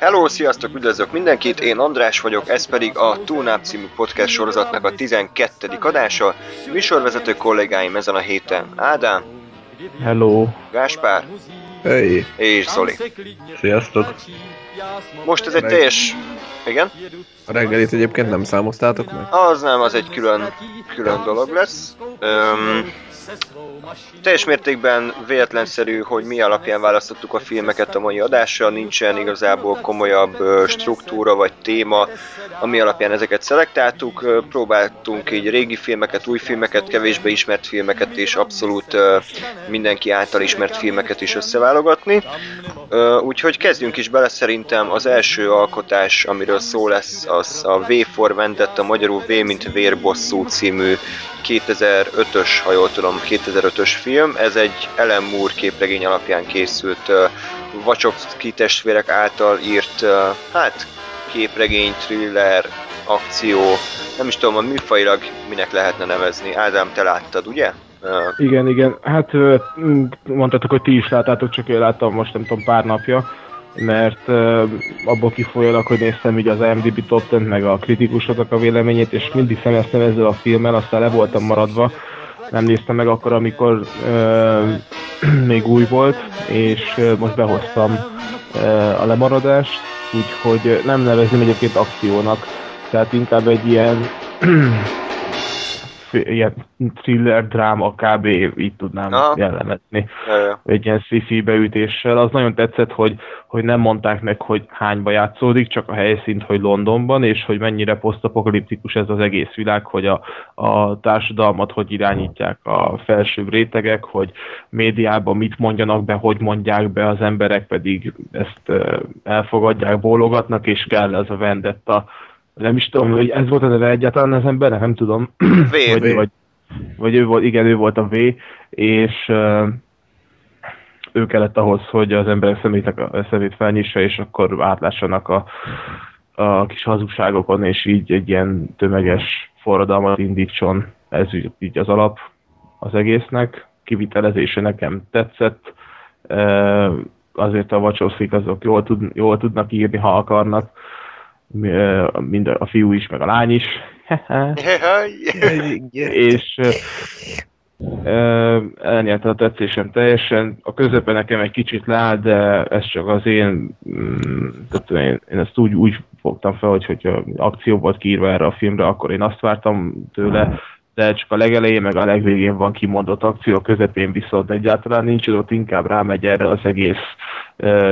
Hello, sziasztok, üdvözlök mindenkit, én András vagyok, ez pedig a Túnáp című podcast sorozatnak a 12. adása. Műsorvezető kollégáim ezen a héten Ádám, Hello. Gáspár Hey, és Zoli. sziasztok! Most ez egy teljes... Igen? A reggelit egyébként nem számoztátok meg? Az nem, az egy külön, külön dolog lesz. Öm, teljes mértékben véletlenszerű, hogy mi alapján választottuk a filmeket a mai adásra, nincsen igazából komolyabb struktúra vagy téma, ami alapján ezeket szelektáltuk. Próbáltunk így régi filmeket, új filmeket, kevésbé ismert filmeket és abszolút mindenki által ismert filmeket is összeválogatni. Úgyhogy kezdjünk is bele, szerintem az első alkotás, amiről szó lesz, az a V for Vendetta, magyarul V mint Vérbosszú című 2005-ös, ha jól tudom, 2005-ös film. Ez egy Ellen Moore képregény alapján készült Wachowski testvérek által írt, hát képregény, thriller, akció, nem is tudom, a műfajilag minek lehetne nevezni. Ádám, te láttad, ugye? Igen, igen. Hát mondtátok, hogy ti is láttátok, csak én láttam most nem tudom pár napja, mert abból kifolyólag, hogy néztem így az IMDb top 10 meg a kritikusoknak a véleményét, és mindig szemeztem ezzel a filmmel, aztán le voltam maradva, nem néztem meg akkor, amikor ö, még új volt, és most behoztam ö, a lemaradást, úgyhogy nem nevezném egyébként akciónak, tehát inkább egy ilyen ilyen thriller, dráma, kb. így tudnám Aha. jellemezni. uh, Egy ilyen sci beütéssel. Az nagyon tetszett, hogy, hogy nem mondták meg, hogy hányba játszódik, csak a helyszínt, hogy Londonban, és hogy mennyire posztapokaliptikus ez az egész világ, hogy a, a társadalmat hogy irányítják a felsőbb rétegek, hogy médiában mit mondjanak be, hogy mondják be, az emberek pedig ezt elfogadják, bólogatnak, és kell ez a vendetta nem is tudom, hogy ez volt a neve egyáltalán az embernek, nem tudom. V, vagy, vagy, vagy ő volt, igen, ő volt a V, és uh, ő kellett ahhoz, hogy az emberek szemétnek a szemét felnyissa, és akkor átlássanak a, a kis hazugságokon, és így egy ilyen tömeges forradalmat indítson. Ez így- az alap az egésznek. Kivitelezése nekem tetszett. Uh, azért a Wachowskik azok jól, tud, jól tudnak írni, ha akarnak. Mind a fiú is, meg a lány is. és elnyerte a tetszésem teljesen. A közepe nekem egy kicsit leáll, de ez csak az én, mm, tehát én, én ezt úgy, úgy fogtam fel, hogy hogyha akció volt kiírva erre a filmre, akkor én azt vártam tőle, de csak a legelején meg a legvégén van kimondott akció, a közepén viszont egyáltalán nincs, ott inkább rámegy erre az egész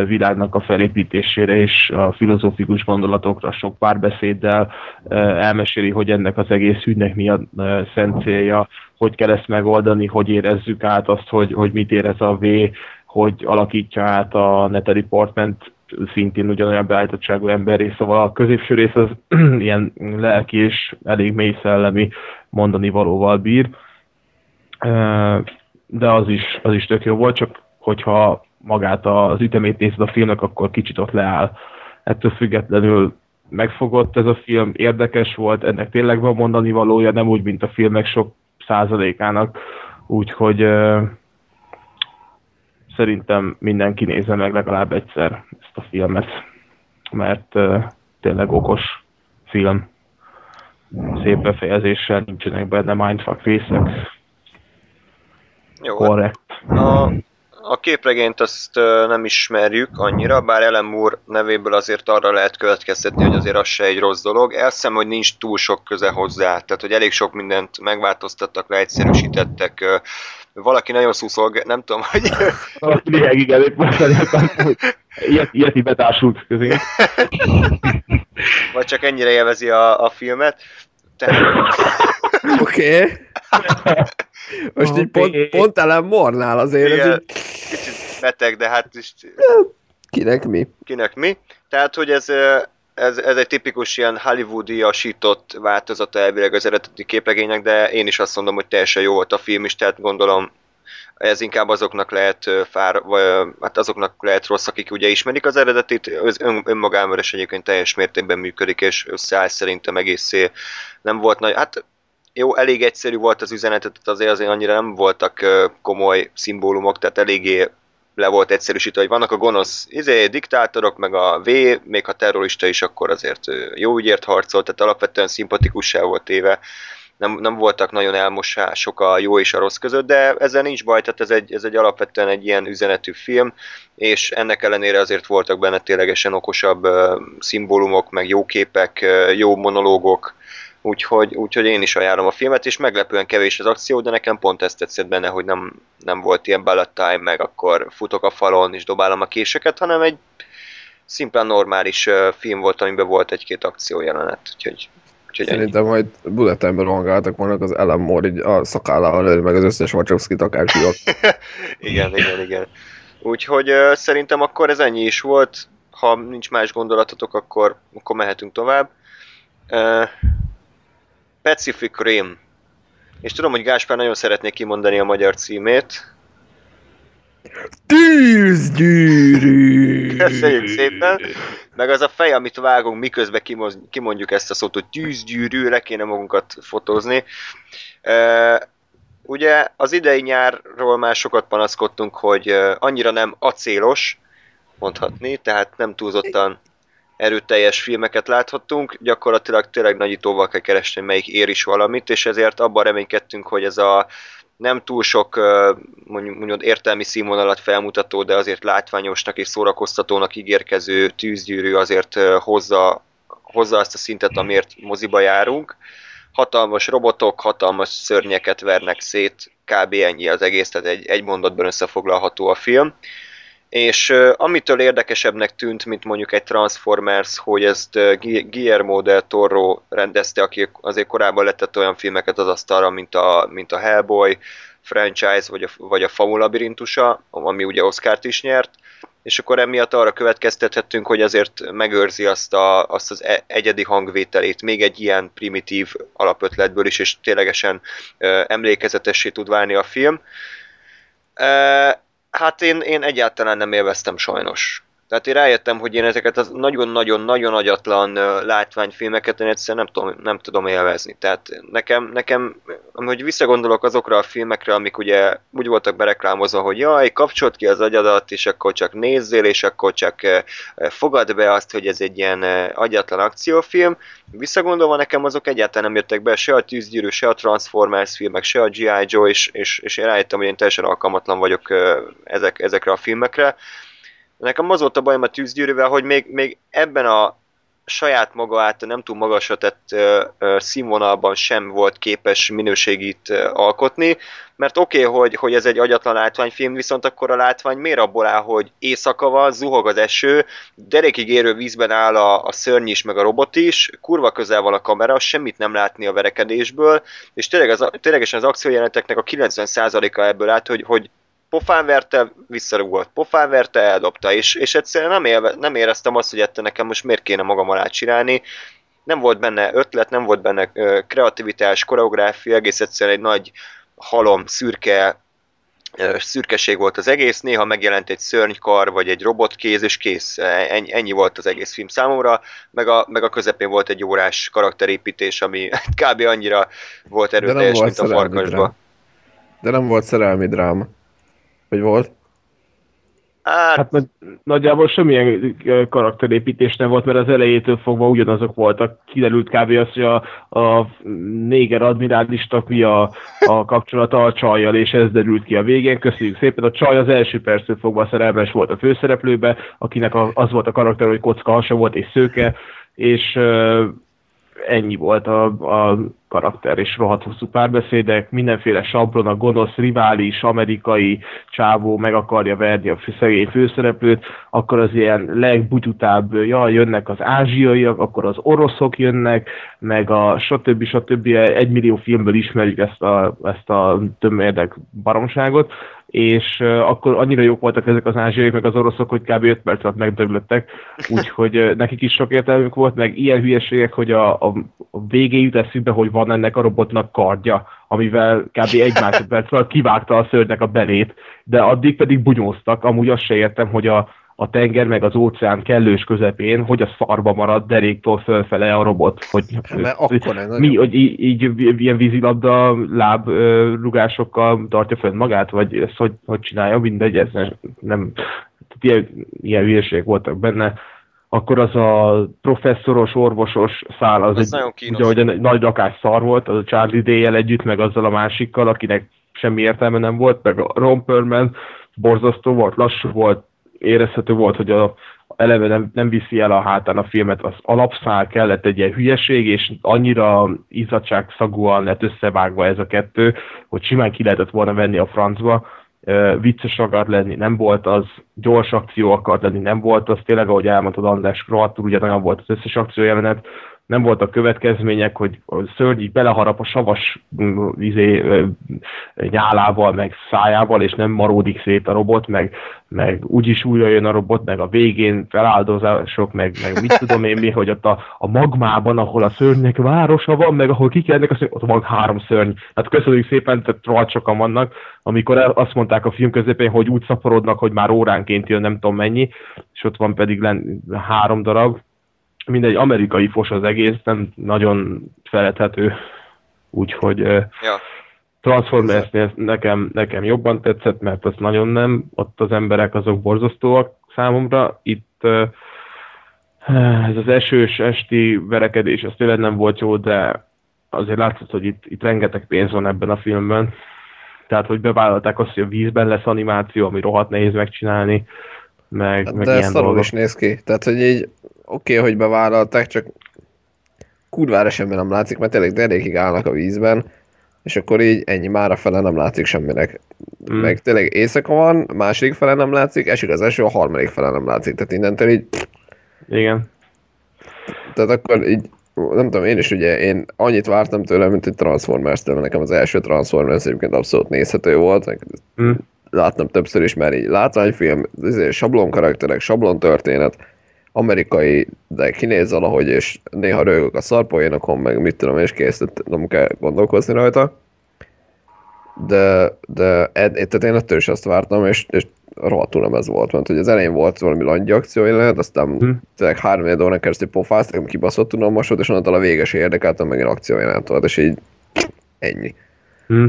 világnak a felépítésére és a filozófikus gondolatokra sok párbeszéddel elmeséli, hogy ennek az egész ügynek mi a szent célja, hogy kell ezt megoldani, hogy érezzük át azt, hogy, hogy mit érez a V, hogy alakítja át a Natalie Portment szintén ugyanolyan beállítottságú emberé, szóval a középső rész az ilyen lelki és elég mély szellemi mondani valóval bír. De az is, az is tök jó volt, csak hogyha magát az ütemét nézed a filmnek, akkor kicsit ott leáll. Ettől függetlenül megfogott ez a film, érdekes volt, ennek tényleg van mondani valója, nem úgy, mint a filmek sok százalékának, úgyhogy szerintem mindenki nézze meg legalább egyszer ezt a filmet, mert tényleg okos film. Szép befejezéssel, nincsenek benne mindfuck részek, Jó, hát korrekt. A, a képregényt azt nem ismerjük annyira, bár Ellen Moore nevéből azért arra lehet következtetni, hogy azért az se egy rossz dolog. Elszem, hogy nincs túl sok köze hozzá, tehát hogy elég sok mindent megváltoztattak, leegyszerűsítettek. Valaki nagyon szuszol, nem tudom, hogy Lényeg, igen, épp most elértem, hogy ilyet, ilyet így betársult közé. vagy csak ennyire élvezi a, a filmet. Tehát, Oké. Okay. Most így pont, pont ellen mornál azért, ez igen, így, kicsit beteg, de hát is kinek mi? kinek mi. Tehát, hogy ez, ez, ez egy tipikus ilyen hollywoodiasított változata elvileg az eredeti képregénynek, de én is azt mondom, hogy teljesen jó volt a film is, tehát gondolom ez inkább azoknak lehet fár, vagy hát azoknak lehet rossz, akik ugye ismerik az eredetit, az ön, önmagában is egyébként teljes mértékben működik, és összeáll szerintem egészé. Nem volt nagy, hát jó, elég egyszerű volt az üzenetet, azért azért annyira nem voltak komoly szimbólumok, tehát eléggé le volt egyszerűsítve, hogy vannak a gonosz izé, diktátorok, meg a V, még ha terrorista is, akkor azért jó ügyért harcolt, tehát alapvetően szimpatikussá volt éve. Nem, nem voltak nagyon elmosások a jó és a rossz között, de ezzel nincs baj, tehát ez egy, ez egy alapvetően egy ilyen üzenetű film, és ennek ellenére azért voltak benne ténylegesen okosabb uh, szimbólumok, meg jó képek, uh, jó monológok, Úgyhogy, úgyhogy én is ajánlom a filmet, és meglepően kevés az akció, de nekem pont ezt tetszett benne, hogy nem, nem volt ilyen bullet time, meg akkor futok a falon és dobálom a késeket, hanem egy szimplán normális film volt, amiben volt egy-két akciójelenet. Úgyhogy, úgyhogy Szerintem ennyi. majd bullet time-ben rohangáltak volna az Ellen Moore, így a szakállával lőni meg az összes Wachowski-t akár igen, igen, igen. Úgyhogy uh, szerintem akkor ez ennyi is volt. Ha nincs más gondolatotok, akkor, akkor mehetünk tovább. Uh, Pacific Rim. És tudom, hogy Gáspár nagyon szeretné kimondani a magyar címét. Tűzgyűrű! Köszönjük szépen! Meg az a fej, amit vágunk, miközben kimondjuk ezt a szót, hogy tűzgyűrű, le kéne magunkat fotózni. Ugye az idei nyárról már sokat panaszkodtunk, hogy annyira nem acélos, mondhatni, tehát nem túlzottan erőteljes filmeket láthattunk, gyakorlatilag tényleg nagyítóval kell keresni, melyik ér is valamit, és ezért abban reménykedtünk, hogy ez a nem túl sok mondjuk, mondjuk értelmi színvonalat felmutató, de azért látványosnak és szórakoztatónak ígérkező tűzgyűrű azért hozza, hozza azt a szintet, amiért moziba járunk. Hatalmas robotok, hatalmas szörnyeket vernek szét, kb. ennyi az egész, tehát egy, egy mondatban összefoglalható a film. És uh, amitől érdekesebbnek tűnt, mint mondjuk egy Transformers, hogy ezt uh, Guillermo del Toro rendezte, aki azért korábban letett olyan filmeket az asztalra, mint a, mint a Hellboy franchise, vagy a, vagy a Famu labirintusa, ami ugye Oscárt is nyert, és akkor emiatt arra következtethettünk, hogy azért megőrzi azt, a, azt az e, egyedi hangvételét még egy ilyen primitív alapötletből is, és ténylegesen uh, emlékezetessé tud válni a film. Uh, Hát én, én egyáltalán nem élveztem sajnos. Tehát én rájöttem, hogy én ezeket az nagyon-nagyon-nagyon agyatlan látványfilmeket én egyszerűen nem tudom, nem tudom élvezni. Tehát nekem, nekem, hogy visszagondolok azokra a filmekre, amik ugye úgy voltak bereklámozva, hogy jaj, kapcsolt ki az agyadat, és akkor csak nézzél, és akkor csak fogad be azt, hogy ez egy ilyen agyatlan akciófilm. Visszagondolva nekem azok egyáltalán nem jöttek be, se a Tűzgyűrű, se a Transformers filmek, se a G.I. Joe, és, és, és én rájöttem, hogy én teljesen alkalmatlan vagyok ezek, ezekre a filmekre. Nekem az volt a bajom a tűzgyűrűvel, hogy még, még ebben a saját maga által nem túl magasra tett ö, ö, színvonalban sem volt képes minőségit ö, alkotni, mert oké, okay, hogy, hogy ez egy agyatlan látványfilm, viszont akkor a látvány miért abból áll, hogy éjszaka van, zuhog az eső, derekig érő vízben áll a, a szörny is, meg a robot is, kurva közel van a kamera, semmit nem látni a verekedésből, és tényleg az, ténylegesen az akciójeleneteknek a 90%-a ebből állt, hogy, hogy pofán verte, visszarúgott, pofán verte, eldobta, és, és egyszerűen nem, élve, nem éreztem azt, hogy ettől nekem most miért kéne magam alá csinálni, nem volt benne ötlet, nem volt benne ö, kreativitás, koreográfia, egész egyszerűen egy nagy halom, szürke, ö, szürkeség volt az egész, néha megjelent egy szörnykar, vagy egy robotkéz, és kész, ennyi, ennyi volt az egész film számomra, meg a, meg a közepén volt egy órás karakterépítés, ami kb. annyira volt erőteljes, mint a farkasban. De nem volt szerelmi dráma. Vagy volt? Hát, hát nagy, nagyjából semmilyen karakterépítés nem volt, mert az elejétől fogva ugyanazok voltak. Kiderült kb. az, hogy a, a néger admirálistak mi a, a kapcsolata a csajjal, és ez derült ki a végén. Köszönjük szépen. A csaj az első perctől fogva szerelmes volt a főszereplőbe, akinek a, az volt a karakter, hogy kocka hasa volt és szőke, és ennyi volt a, a karakter, és rohadt hosszú párbeszédek, mindenféle sablon, a gonosz, rivális, amerikai csávó meg akarja verni a szegény főszereplőt, akkor az ilyen legbutyutább, ja, jönnek az ázsiaiak, akkor az oroszok jönnek, meg a stb. stb. Egy millió filmből ismerjük ezt a, ezt a tömérdek baromságot, és akkor annyira jók voltak ezek az ázsiaiak, meg az oroszok, hogy kb. 5 perc alatt megdöglöttek, úgyhogy nekik is sok értelmük volt, meg ilyen hülyeségek, hogy a, a, a végé jut eszükbe, hogy van van ennek a robotnak kardja, amivel kb. egy másodperc alatt kivágta a szörnynek a belét, de addig pedig bunyóztak. Amúgy azt se értem, hogy a, a tenger meg az óceán kellős közepén, hogy a szarba marad deréktól fölfele a robot. Hogy, Mert akkor ez mi, hogy így, így ilyen vízilabda láb rugásokkal tartja fönn magát, vagy ezt hogy, hogy csinálja, mindegy, ez nem, nem ilyen, ilyen hülyeségek voltak benne. Akkor az a professzoros, orvosos szál, az, egy, nagyon kínos. ugye, hogy egy nagy rakás szar volt, az a Charlie day együtt, meg azzal a másikkal, akinek semmi értelme nem volt, meg a Ron Perlman borzasztó volt, lassú volt, érezhető volt, hogy a, eleve nem, nem viszi el a hátán a filmet, az alapszál kellett egy ilyen hülyeség, és annyira izzadságszagúan lett összevágva ez a kettő, hogy simán ki lehetett volna venni a francba, vicces akart lenni, nem volt az, gyors akció akart lenni, nem volt az, tényleg ahogy elmondtad András, rohadtul ugyanolyan volt az összes akciójelenet, nem voltak következmények, hogy a szörny így beleharap a savas mm, izé, nyálával, meg szájával, és nem maródik szét a robot, meg, meg úgyis újra jön a robot, meg a végén feláldozások, meg, meg mit tudom én mi, hogy ott a, a magmában, ahol a szörnynek városa van, meg ahol kikelnek, azt mondja, ott van három szörny. Hát köszönjük szépen, tehát rohadt sokan vannak, amikor azt mondták a film közepén, hogy úgy szaporodnak, hogy már óránként jön nem tudom mennyi, és ott van pedig len, három darab, mindegy, amerikai fos az egész, nem nagyon szerethető, úgyhogy Ja. Transformersnél nekem, nekem jobban tetszett, mert az nagyon nem, ott az emberek azok borzasztóak számomra, itt ez az esős esti verekedés, az tényleg nem volt jó, de azért látszott, hogy itt, itt rengeteg pénz van ebben a filmben, tehát hogy bevállalták azt, hogy a vízben lesz animáció, ami rohadt nehéz megcsinálni, meg, meg Hát De ez ilyen szarul dolgok. is néz ki. Tehát, hogy így oké, okay, hogy bevállalták, csak kurvára semmi nem látszik, mert tényleg derékig állnak a vízben, és akkor így ennyi, már a fele nem látszik semminek. Mm. Meg tényleg éjszaka van, a második fele nem látszik, esik az eső, a harmadik fele nem látszik. Tehát innentől így, Igen. tehát akkor így, nem tudom, én is ugye, én annyit vártam tőle, mint egy Transformers-től, mert nekem az első Transformers egyébként abszolút nézhető volt, Mm. láttam többször is, mert így látványfilm, ezért sablon karakterek, sablon történet, amerikai, de kinéz valahogy, és néha rögök a szarpoénokon, meg mit tudom, és kész, nem kell gondolkozni rajta. De, de ed, tehát én ettől is azt vártam, és, és rohadtul nem ez volt, mert hogy az elején volt valami langyi akció jelenet, aztán Hm. hm. tényleg három órán keresztül pofáztak, kibaszott unalmas volt, és onnantól a véges érdekeltem, megint akció jelenet volt, és így ennyi. Mm.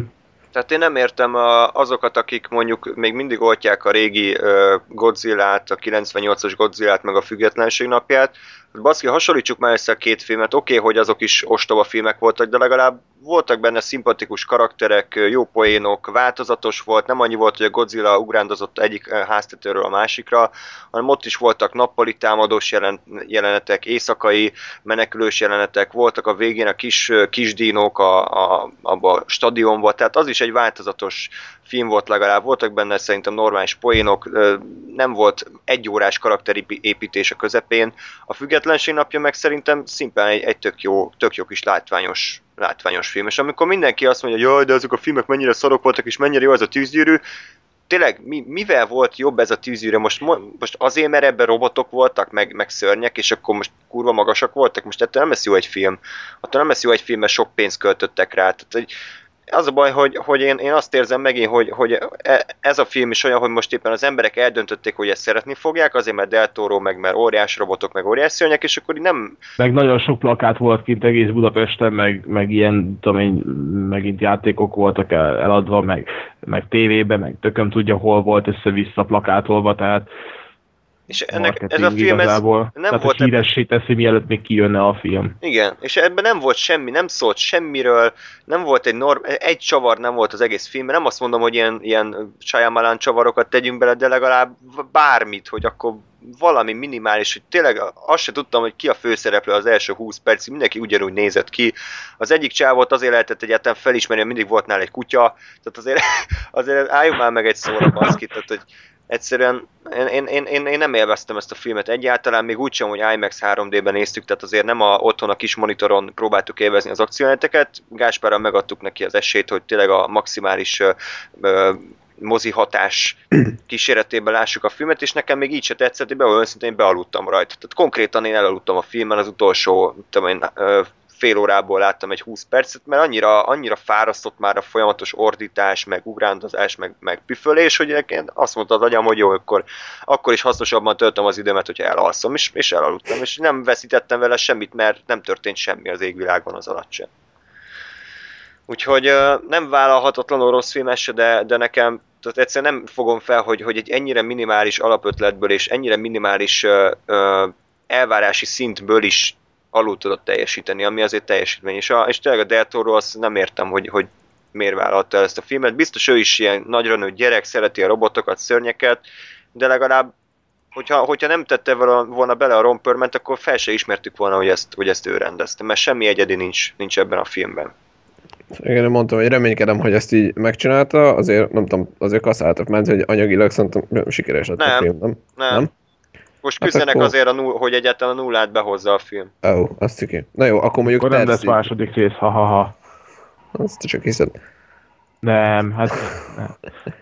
Tehát én nem értem a, azokat, akik mondjuk még mindig oltják a régi ö, Godzilla-t, a 98-as Godzilla-t, meg a Függetlenség napját. Baszki, hasonlítsuk már össze a két filmet. Oké, okay, hogy azok is ostoba filmek voltak, de legalább voltak benne szimpatikus karakterek, jó poénok, változatos volt, nem annyi volt, hogy a Godzilla ugrándozott egyik ö, háztetőről a másikra, hanem ott is voltak nappali támadós jelen, jelenetek, éjszakai menekülős jelenetek, voltak a végén a kis, ö, kis dinók a, a, abba a stadionban, tehát az is egy változatos film volt legalább, voltak benne szerintem normális poénok, nem volt egyórás karakterépítés a közepén. A Függetlenség napja meg szerintem szimplán egy, egy tök, jó, tök jó kis látványos, látványos film. És amikor mindenki azt mondja, hogy jaj, de ezek a filmek mennyire szarok voltak, és mennyire jó ez a tűzgyűrű, tényleg mi, mivel volt jobb ez a tűzgyűrű? Most, mo- most azért, mert ebben robotok voltak, meg, meg szörnyek, és akkor most kurva magasak voltak? Most ettől nem lesz jó egy film. Attól nem lesz jó egy film, mert sok pénzt költöttek rá. Tehát, hogy az a baj, hogy, hogy én, én azt érzem megint, hogy, hogy e- ez a film is olyan, hogy most éppen az emberek eldöntötték, hogy ezt szeretni fogják, azért mert Del Toro, meg mert óriás robotok, meg óriás szörnyek, és akkor így nem, Meg nagyon sok plakát volt kint egész Budapesten, meg, meg ilyen, tudom én, megint játékok voltak el, eladva, meg, meg tévében, meg tököm tudja, hol volt össze-vissza plakátolva, tehát és ennek, ez a film, ez, nem tehát, volt híressé teszi, mielőtt még kijönne a film. Igen, és ebben nem volt semmi, nem szólt semmiről, nem volt egy norm, egy csavar nem volt az egész filmben, nem azt mondom, hogy ilyen, ilyen Shyamalan csavarokat tegyünk bele, de legalább bármit, hogy akkor valami minimális, hogy tényleg azt se tudtam, hogy ki a főszereplő az első 20 percig, mindenki ugyanúgy nézett ki. Az egyik csávot azért lehetett egyáltalán felismerni, hogy mindig volt nála egy kutya, tehát azért, azért álljunk már meg egy szóra baszki, tehát hogy egyszerűen én, én, én, én, én nem élveztem ezt a filmet egyáltalán, még úgysem, hogy IMAX 3D-ben néztük, tehát azért nem a, otthon a kis monitoron próbáltuk élvezni az akciójeleneteket. Gáspárral megadtuk neki az esélyt, hogy tényleg a maximális ö, ö, mozi hatás kíséretében lássuk a filmet, és nekem még így se tetszett, hogy be, őszintén én bealudtam rajta. Tehát konkrétan én elaludtam a filmen az utolsó, tudom én, fél órából láttam egy 20 percet, mert annyira, annyira fárasztott már a folyamatos ordítás, meg ugrándozás, meg, meg püfölés, hogy nekem azt mondta az agyam, hogy jó, akkor, akkor is hasznosabban töltöm az időmet, hogyha elalszom, és, és elaludtam, és nem veszítettem vele semmit, mert nem történt semmi az égvilágon az alatt sem. Úgyhogy nem vállalhatatlanul rossz film se, de, de nekem tehát egyszerűen nem fogom fel, hogy, hogy egy ennyire minimális alapötletből és ennyire minimális uh, uh, elvárási szintből is alul tudott teljesíteni, ami azért teljesítmény. És, a, és tényleg a Del Toro azt nem értem, hogy, hogy miért vállalta el ezt a filmet. Biztos ő is ilyen nagyra nőtt gyerek, szereti a robotokat, szörnyeket, de legalább hogyha, hogyha nem tette volna bele a Ron Perlman, akkor fel se ismertük volna, hogy ezt, hogy ezt ő rendezte, mert semmi egyedi nincs, nincs ebben a filmben. Igen, mondtam, hogy reménykedem, hogy ezt így megcsinálta, azért nem tudom, azért kaszáltak ment, hogy anyagilag szerintem sikeres lett nem, a film, nem? Nem. nem? Most hát küzdenek akkor... azért, a null, hogy egyáltalán a nullát behozza a film. Ó, oh, azt ciki. Na jó, akkor mondjuk Akkor nem lesz második rész, ha-ha-ha. Azt csak hiszed. Nem, hát nem.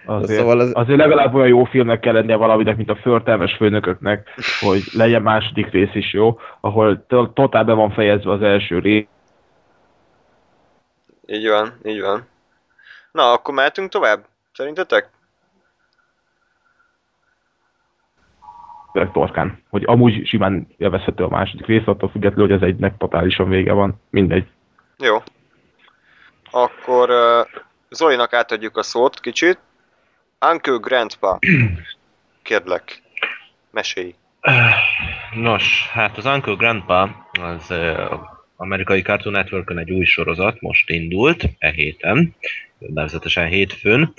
Azért, szóval ez... azért legalább olyan jó filmnek kell lennie valaminek, mint a förtelmes főnököknek, hogy legyen második rész is jó, ahol totál be van fejezve az első rész. Így van, így van. Na, akkor mehetünk tovább? Szerintetek? Torkán. Hogy amúgy simán élvezhető a második rész, attól függetlenül, hogy ez egynek totálisan vége van. Mindegy. Jó. Akkor uh, Zolinak átadjuk a szót kicsit. Uncle Grandpa. Kérlek, mesélj. Nos, hát az Uncle Grandpa az uh, amerikai Cartoon network egy új sorozat, most indult, e héten, nevezetesen hétfőn,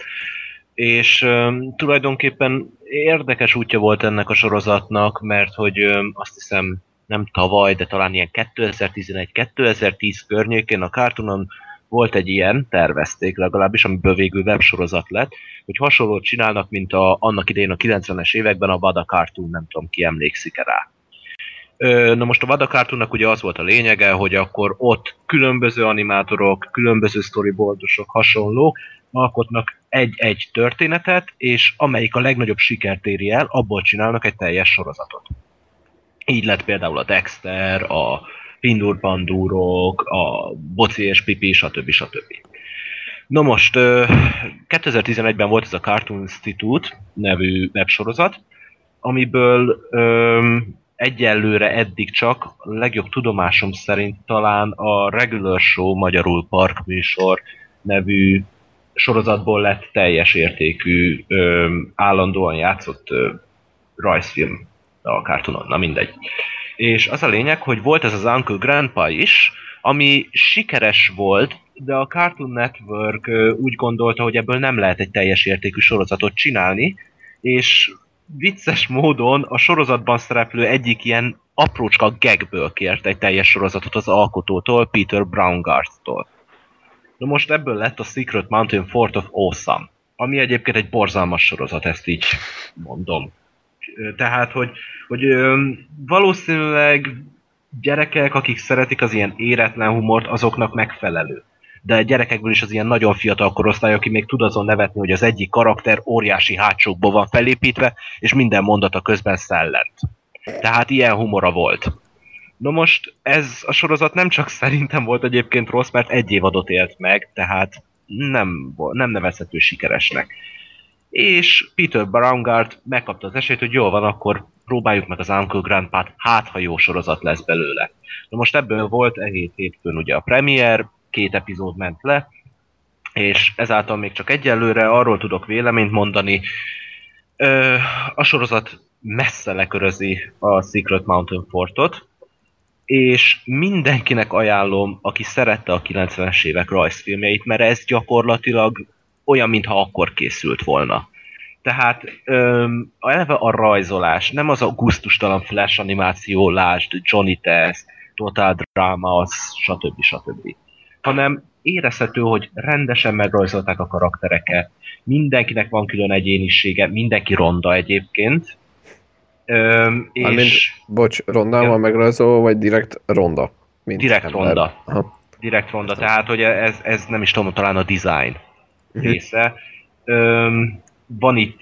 és um, tulajdonképpen érdekes útja volt ennek a sorozatnak, mert hogy um, azt hiszem nem tavaly, de talán ilyen 2011-2010 környékén a Cartoonon volt egy ilyen, tervezték legalábbis, amiből végül websorozat lett, hogy hasonlót csinálnak, mint a, annak idején a 90-es években a Vada Cartoon, nem tudom ki emlékszik-e rá. Na most a Vada Cartoonnak ugye az volt a lényege, hogy akkor ott különböző animátorok, különböző storyboardosok, hasonlók alkotnak egy-egy történetet, és amelyik a legnagyobb sikert éri el, abból csinálnak egy teljes sorozatot. Így lett például a Dexter, a Pindur Pandúrok, a Boci és Pipi, stb. stb. Na most, 2011-ben volt ez a Cartoon Institute nevű websorozat, amiből egyelőre eddig csak, legjobb tudomásom szerint talán a Regular Show, magyarul Parkműsor nevű sorozatból lett teljes értékű, ö, állandóan játszott ö, rajzfilm a Cartoonon, na mindegy. És az a lényeg, hogy volt ez az Uncle Grandpa is, ami sikeres volt, de a Cartoon Network ö, úgy gondolta, hogy ebből nem lehet egy teljes értékű sorozatot csinálni, és vicces módon a sorozatban szereplő egyik ilyen aprócska gagből kért egy teljes sorozatot az alkotótól, Peter Braungart-tól. Na most ebből lett a Secret Mountain Fort of Awesome, ami egyébként egy borzalmas sorozat, ezt így mondom. Tehát, hogy, hogy valószínűleg gyerekek, akik szeretik az ilyen éretlen humort, azoknak megfelelő de gyerekekből is az ilyen nagyon fiatal korosztály, aki még tud azon nevetni, hogy az egyik karakter óriási hátsókból van felépítve, és minden mondata közben szellent. Tehát ilyen humora volt. No most ez a sorozat nem csak szerintem volt egyébként rossz, mert egy évadot élt meg, tehát nem, nem nevezhető sikeresnek. És Peter Braungart megkapta az esélyt, hogy jól van, akkor próbáljuk meg az Uncle Grandpa-t, hát ha jó sorozat lesz belőle. Na most ebből volt e hét hétfőn ugye a premier, két epizód ment le, és ezáltal még csak egyelőre arról tudok véleményt mondani, ö, a sorozat messze lekörözi a Secret Mountain Fortot, és mindenkinek ajánlom, aki szerette a 90-es évek rajzfilmjeit, mert ez gyakorlatilag olyan, mintha akkor készült volna. Tehát öm, eleve a rajzolás, nem az a gusztustalan flash animáció, lásd, Johnny Test, Total Drama, stb. stb hanem érezhető, hogy rendesen megrajzolták a karaktereket, mindenkinek van külön egyénisége, mindenki ronda egyébként. Öm, és... Mármint, bocs, ronda van megrajzolva, vagy direkt ronda? Mint direkt ember. ronda. Aha. Direkt ronda, tehát hogy ez, ez nem is tudom, talán a design uh-huh. része. Öm, van itt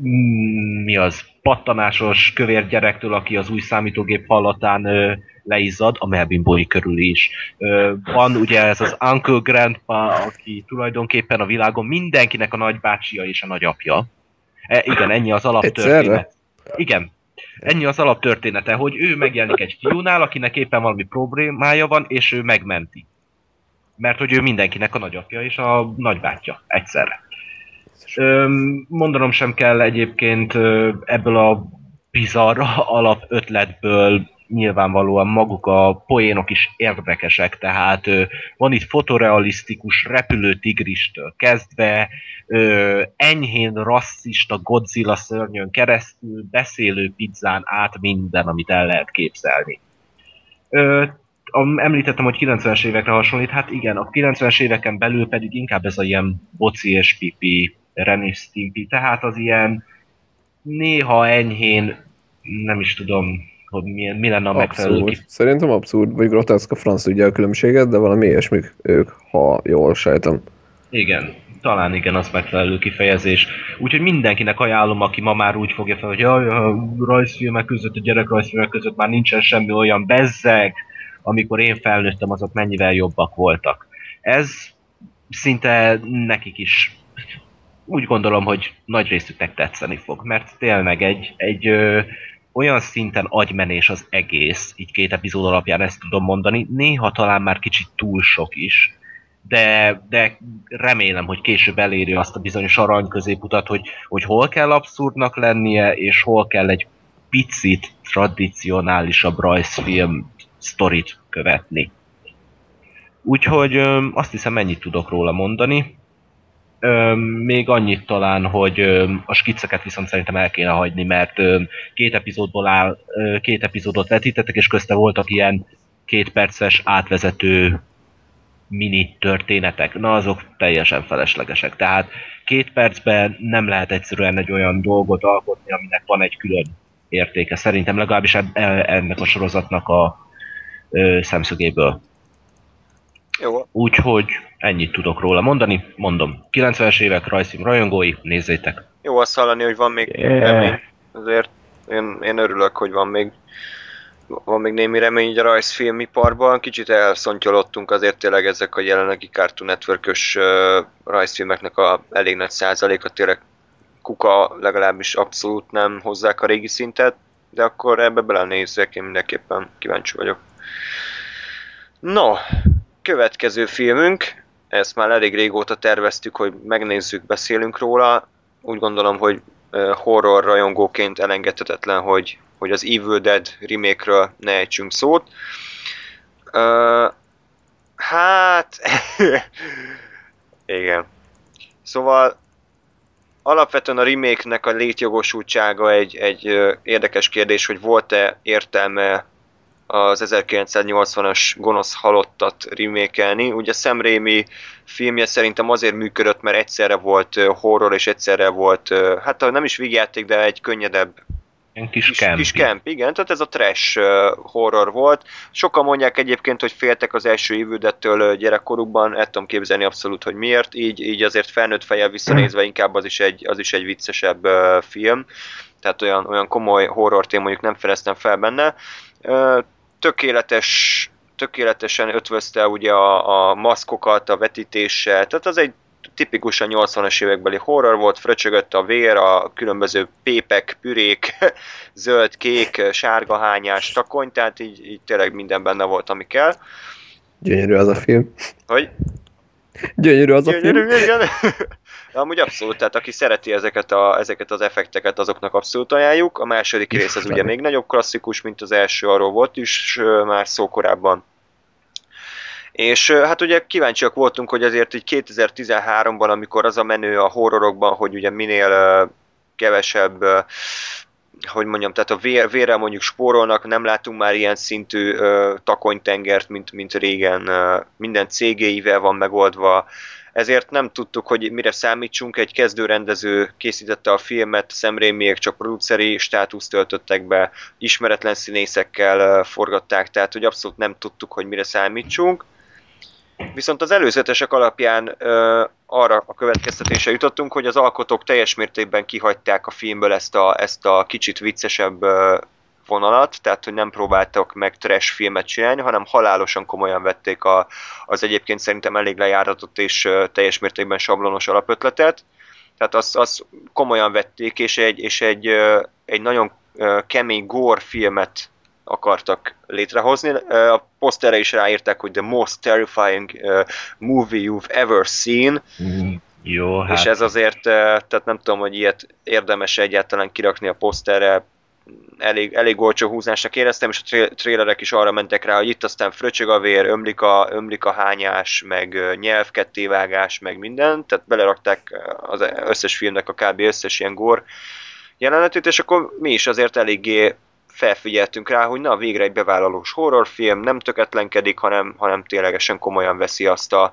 mm, mi az, pattanásos kövér gyerektől, aki az új számítógép hallatán ö, leizzad, a Melvin Boy körül is. Ö, van ugye ez az Uncle Grandpa, aki tulajdonképpen a világon mindenkinek a nagybácsia és a nagyapja. E, igen, ennyi az alaptörténet. Egyszerre? Igen. Ennyi az alaptörténete, hogy ő megjelenik egy fiúnál, akinek éppen valami problémája van, és ő megmenti. Mert hogy ő mindenkinek a nagyapja és a nagybátyja egyszerre. Mondanom sem kell egyébként ebből a bizarr alapötletből nyilvánvalóan maguk a poénok is érdekesek, tehát van itt fotorealisztikus repülő tigristől kezdve, enyhén rasszista Godzilla szörnyön keresztül, beszélő pizzán át minden, amit el lehet képzelni. Említettem, hogy 90-es évekre hasonlít, hát igen, a 90-es éveken belül pedig inkább ez a ilyen boci és pipi, Stimpy, tehát az ilyen néha enyhén, nem is tudom, hogy mi, mi lenne a megfelelő Abszurd. Szerintem abszurd, vagy groteszk a franc tudja a különbséget, de valami ilyesmik ők, ha jól sejtem. Igen, talán igen, az megfelelő kifejezés. Úgyhogy mindenkinek ajánlom, aki ma már úgy fogja fel, hogy jaj, a rajzfilmek között, a gyerek rajzfilmek között már nincsen semmi olyan bezzeg, amikor én felnőttem, azok mennyivel jobbak voltak. Ez szinte nekik is úgy gondolom, hogy nagy részüknek tetszeni fog, mert tényleg egy, egy olyan szinten agymenés az egész, így két epizód alapján ezt tudom mondani, néha talán már kicsit túl sok is, de, de remélem, hogy később eléri azt a bizonyos arany középutat, hogy, hogy hol kell abszurdnak lennie, és hol kell egy picit tradicionálisabb rajzfilm sztorit követni. Úgyhogy azt hiszem ennyit tudok róla mondani. Még annyit talán, hogy a skicceket viszont szerintem el kéne hagyni, mert két epizódból áll, két epizódot vetítettek, és közte voltak ilyen két perces átvezető mini történetek. Na, azok teljesen feleslegesek. Tehát két percben nem lehet egyszerűen egy olyan dolgot alkotni, aminek van egy külön értéke. Szerintem legalábbis e- ennek a sorozatnak a szemszögéből. Jó, Úgyhogy ennyit tudok róla mondani. Mondom, 90-es évek rajzfilm rajongói, nézzétek. jó azt hallani, hogy van még Yeah. remény. Azért én, én örülök, hogy van még van még némi remény a rajzfilmiparban. Kicsit elszontyolottunk azért tényleg ezek a jelenlegi Cartoon network rajzfilmeknek a elég nagy százaléka tényleg kuka legalábbis abszolút nem hozzák a régi szintet, de akkor ebbe belenézzek, én mindenképpen kíváncsi vagyok. No, következő filmünk, ezt már elég régóta terveztük, hogy megnézzük, beszélünk róla. Úgy gondolom, hogy horror rajongóként elengedhetetlen, hogy, hogy az Evil Dead remake-ről ne ejtsünk szót. Ö, hát... igen. Szóval alapvetően a remake-nek a létjogosultsága egy, egy érdekes kérdés, hogy volt-e értelme az 1980-as gonosz halottat remékelni. Ugye Sam Raimi filmje szerintem azért működött, mert egyszerre volt horror és egyszerre volt, hát nem is vígjáték, de egy könnyedebb Ilyen kis, kis, camp. kis camp, igen, tehát ez a trash horror volt. Sokan mondják egyébként, hogy féltek az első évüdettől gyerekkorukban, el tudom képzelni abszolút, hogy miért, így, így azért felnőtt fejjel visszanézve inkább az is egy, az is egy viccesebb film, tehát olyan, olyan komoly horror mondjuk nem feleztem fel benne. Tökéletes, tökéletesen ötvözte ugye a, a maszkokat, a vetítéssel, tehát az egy tipikusan 80-as évekbeli horror volt, fröcsögött a vér, a különböző pépek, pürék, zöld, kék, sárga hányás, takony, tehát így, így tényleg minden benne volt, ami kell. Gyönyörű az a film. Hogy? Gyönyörű az a film. Gyönyörű, igen. De amúgy abszolút, tehát aki szereti ezeket, a, ezeket az effekteket, azoknak abszolút ajánljuk. A második rész az ugye még nagyobb klasszikus, mint az első, arról volt is már szó korábban. És hát ugye kíváncsiak voltunk, hogy azért így 2013-ban, amikor az a menő a horrorokban, hogy ugye minél kevesebb hogy mondjam, tehát a vér, vérrel mondjuk spórolnak, nem látunk már ilyen szintű ö, takonytengert, mint, mint régen, ö, minden cégéivel van megoldva, ezért nem tudtuk, hogy mire számítsunk, egy kezdőrendező készítette a filmet, Sam Raimiek csak produceri státuszt töltöttek be, ismeretlen színészekkel forgatták, tehát hogy abszolút nem tudtuk, hogy mire számítsunk. Viszont az előzetesek alapján ö, arra a következtetése jutottunk, hogy az alkotók teljes mértékben kihagyták a filmből ezt a, ezt a kicsit viccesebb ö, vonalat, tehát hogy nem próbáltak meg trash filmet csinálni, hanem halálosan komolyan vették a, az egyébként szerintem elég lejáratott és teljes mértékben sablonos alapötletet. Tehát azt, azt komolyan vették, és egy, és egy, egy nagyon kemény gore filmet akartak létrehozni. A poszterre is ráírták, hogy the most terrifying movie you've ever seen, Jó, hát és ez azért, tehát nem tudom, hogy ilyet érdemes egyáltalán kirakni a poszterre, elég, elég olcsó húzásnak éreztem, és a tré- trélerek is arra mentek rá, hogy itt aztán fröcsög a vér, ömlik a, ömlik a hányás, meg nyelvkettévágás, meg minden, tehát belerakták az összes filmnek a kb. összes ilyen gór jelenetét, és akkor mi is azért eléggé felfigyeltünk rá, hogy na végre egy bevállalós horrorfilm, nem töketlenkedik, hanem, hanem ténylegesen komolyan veszi azt a,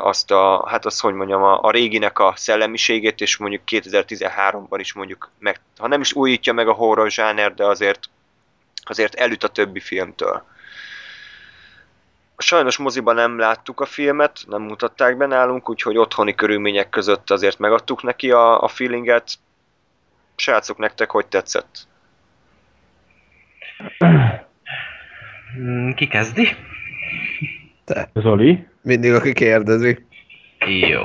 azt a, hát azt hogy mondjam, a, a réginek a szellemiségét, és mondjuk 2013-ban is mondjuk, meg, ha nem is újítja meg a horror zsáner, de azért, azért elüt a többi filmtől. Sajnos moziban nem láttuk a filmet, nem mutatták be nálunk, úgyhogy otthoni körülmények között azért megadtuk neki a, a feelinget. Srácok, nektek hogy tetszett? Ki kezdi? Zoli? Mindig aki kérdezi. Jó.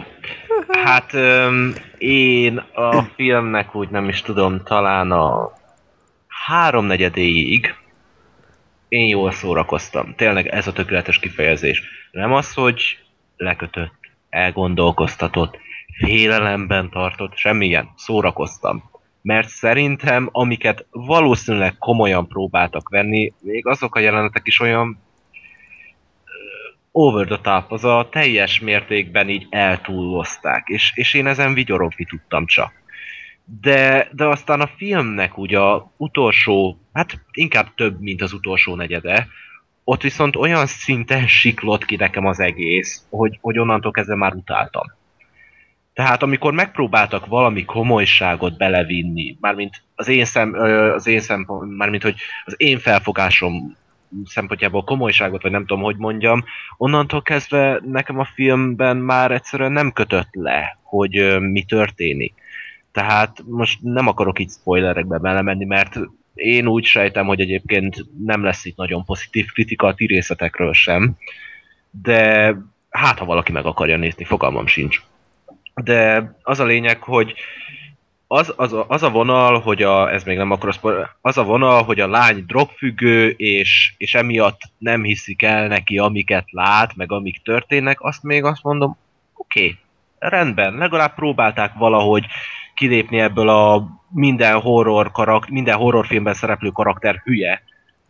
Hát öm, én a filmnek úgy nem is tudom, talán a háromnegyedéig én jól szórakoztam. Tényleg ez a tökéletes kifejezés. Nem az, hogy lekötött, elgondolkoztatott, félelemben tartott, semmilyen, szórakoztam. Mert szerintem, amiket valószínűleg komolyan próbáltak venni, még azok a jelenetek is olyan over the top, az a teljes mértékben így eltúlozták, és, és én ezen vigyorogni tudtam csak. De, de aztán a filmnek ugye a utolsó, hát inkább több, mint az utolsó negyede, ott viszont olyan szinten siklott ki nekem az egész, hogy, hogy onnantól kezdve már utáltam. Tehát amikor megpróbáltak valami komolyságot belevinni, mármint az én szem, az én szempont, mármint hogy az én felfogásom szempontjából komolyságot, vagy nem tudom, hogy mondjam, onnantól kezdve nekem a filmben már egyszerűen nem kötött le, hogy mi történik. Tehát most nem akarok itt spoilerekbe belemenni, mert én úgy sejtem, hogy egyébként nem lesz itt nagyon pozitív kritika a ti részletekről sem, de hát ha valaki meg akarja nézni, fogalmam sincs. De az a lényeg, hogy az, az, a, az a vonal, hogy a, ez még nem akkor az a vonal, hogy a lány drogfüggő, és, és emiatt nem hiszik el neki, amiket lát, meg amik történnek, azt még azt mondom, oké, okay, rendben, legalább próbálták valahogy kilépni ebből a minden horror karak, minden horrorfilmben szereplő karakter hülye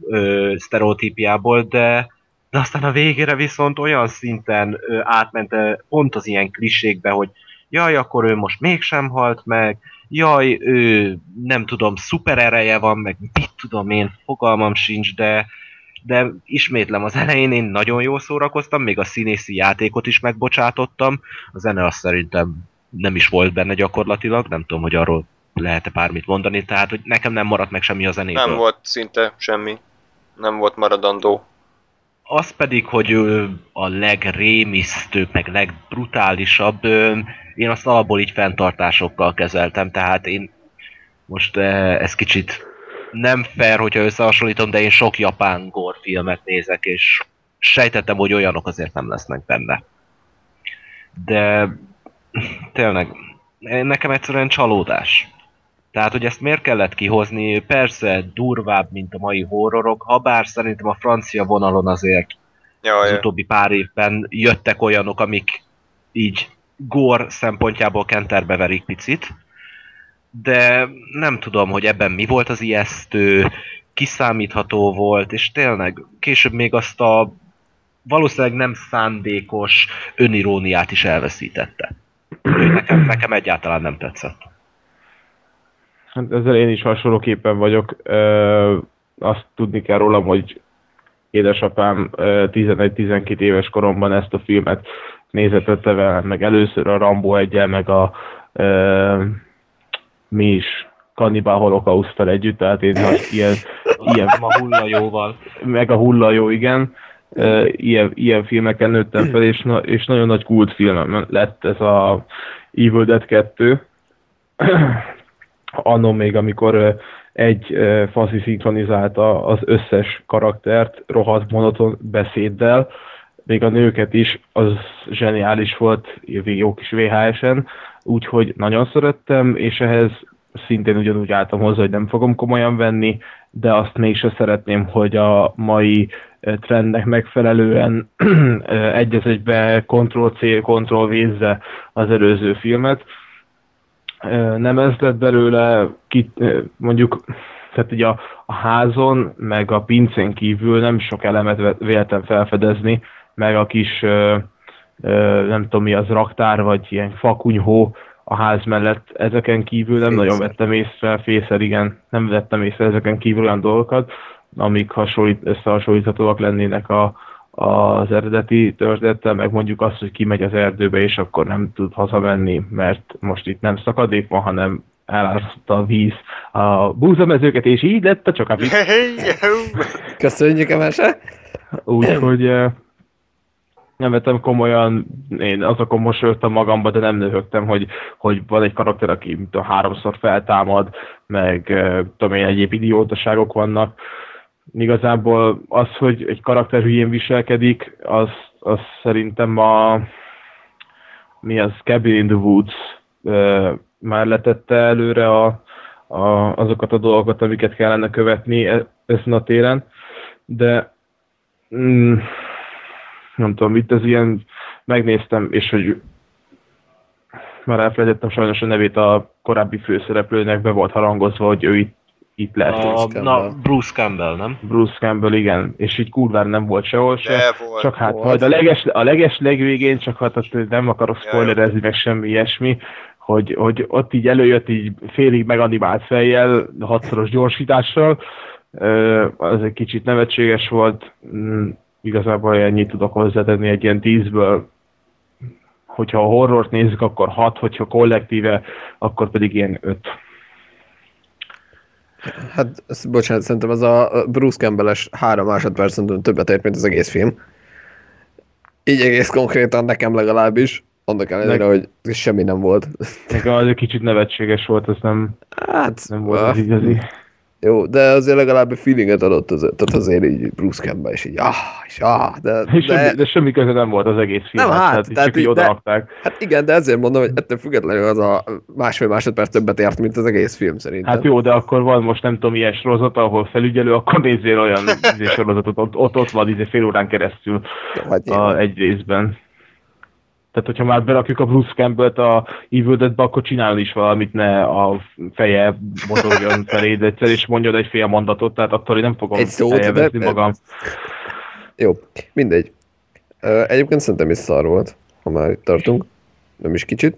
ö, sztereotípiából, de, de aztán a végére viszont olyan szinten ö, átment ö, pont az ilyen klisékbe, hogy jaj, akkor ő most mégsem halt meg, jaj, ő nem tudom, szuper ereje van, meg mit tudom én, fogalmam sincs, de, de ismétlem, az elején én nagyon jól szórakoztam, még a színészi játékot is megbocsátottam, a zene azt szerintem nem is volt benne gyakorlatilag, nem tudom, hogy arról lehet-e bármit mondani, tehát hogy nekem nem maradt meg semmi a zenéből. Nem volt szinte semmi. Nem volt maradandó. Az pedig, hogy a legrémisztőbb, meg legbrutálisabb, én azt alapból így fenntartásokkal kezeltem, tehát én most ez kicsit nem fair, hogyha összehasonlítom, de én sok japán gore filmet nézek, és sejtettem, hogy olyanok azért nem lesznek benne. De tényleg, nekem egyszerűen csalódás. Tehát, hogy ezt miért kellett kihozni, persze durvább, mint a mai horrorok, ha bár szerintem a francia vonalon azért Ja, az utóbbi pár évben jöttek olyanok, amik így gore szempontjából kenterbe verik picit, de nem tudom, hogy ebben mi volt az ijesztő, kiszámítható volt, és tényleg később még azt a valószínűleg nem szándékos öniróniát is elveszítette. Nekem, nekem egyáltalán nem tetszett. Hát ezzel én is hasonlóképpen vagyok. Ö, azt tudni kell rólam, hogy édesapám ö, 11-12 éves koromban ezt a filmet nézetette velem, meg először a Rambo 1 meg a ö, mi is Cannibal Holocaust-tal együtt, tehát én az ilyen, ilyen a hullajóval. meg a hullajó, igen. uh, ilyen, ilyen filmeken nőttem fel, és, na, és nagyon nagy kultfilm lett ez a Evil Dead 2. Annó még, amikor egy faszi szinkronizálta az összes karaktert rohadt monoton beszéddel, még a nőket is, az zseniális volt, jó kis VHS-en, úgyhogy nagyon szerettem, és ehhez szintén ugyanúgy álltam hozzá, hogy nem fogom komolyan venni, de azt mégse szeretném, hogy a mai trendnek megfelelően egy egybe Ctrl-C, Ctrl-V-zze az előző filmet. Nem ez lett belőle, mondjuk tehát ugye a, a házon, meg a pincén kívül nem sok elemet véltem felfedezni, meg a kis, nem tudom mi az, raktár, vagy ilyen fakunyhó, a ház mellett. Ezeken kívül nem Fészer. nagyon vettem észre, fészer, igen, nem vettem észre ezeken kívül olyan dolgokat, amik hasonlít, összehasonlíthatóak lennének a, az eredeti történettel, meg mondjuk azt, hogy kimegy az erdőbe, és akkor nem tud hazamenni, mert most itt nem szakadék van, hanem elárasztotta a víz a búzamezőket, és így lett a csak a víz. Köszönjük a mese! Úgyhogy nem vettem komolyan, én azokon mosolyogtam magamba, de nem nőhögtem, hogy, hogy van egy karakter, aki mint a háromszor feltámad, meg tudom én, egyéb idiótaságok vannak. Igazából az, hogy egy karakter hülyén viselkedik, az, az szerintem a mi az Cabin in the Woods már letette előre a, a, azokat a dolgokat, amiket kellene követni e, ezen a téren, de mm, nem tudom, itt ez ilyen, megnéztem, és hogy már elfelejtettem sajnos a nevét a korábbi főszereplőnek, be volt harangozva, hogy ő itt, itt lesz. A, Bruce na, Bruce Campbell, nem? Bruce Campbell, igen. És így kurvár nem volt sehol se. volt, csak hát volt. majd a leges, a leges legvégén, csak hát nem akarok spoilerezni, meg semmi ilyesmi, hogy, hogy ott így előjött így félig meganimált fejjel, hatszoros gyorsítással, az egy kicsit nevetséges volt, mm, igazából ennyit tudok hozzátenni egy ilyen tízből, hogyha a horrort nézzük, akkor hat, hogyha kollektíve, akkor pedig ilyen öt. Hát, bocsánat, szerintem ez a Bruce Campbell-es három másodpercen többet ért, mint az egész film. Így egész konkrétan nekem legalábbis, annak ellenére, hogy semmi nem volt. Nekem az egy kicsit nevetséges volt, az nem, hát, nem volt az igazi. Jó, de azért legalább a feelinget adott, az, tehát azért így Bruce Campbell, és így ah, és ah, de... De, semmi, de semmi köze nem volt az egész film. Nem, hát, tehát, tehát így, de, Hát igen, de ezért mondom, hogy ettől függetlenül az a másfél másodperc többet ért, mint az egész film szerintem. Hát jó, de akkor van most nem tudom, ilyen sorozat, ahol felügyelő, akkor nézzél olyan izé sorozatot, ott, ott, ott van izé fél órán keresztül jó, hát a, egy részben. Tehát, hogyha már berakjuk a Bruce Campbell-t a Evil Dead-be, akkor csinálni is valamit, ne a feje mozogjon feléd egyszer, és mondjad egy fél mondatot, tehát attól én nem fogom egy szót, de... magam. Jó, mindegy. Egyébként szerintem is szar volt, ha már itt tartunk. Nem is kicsit.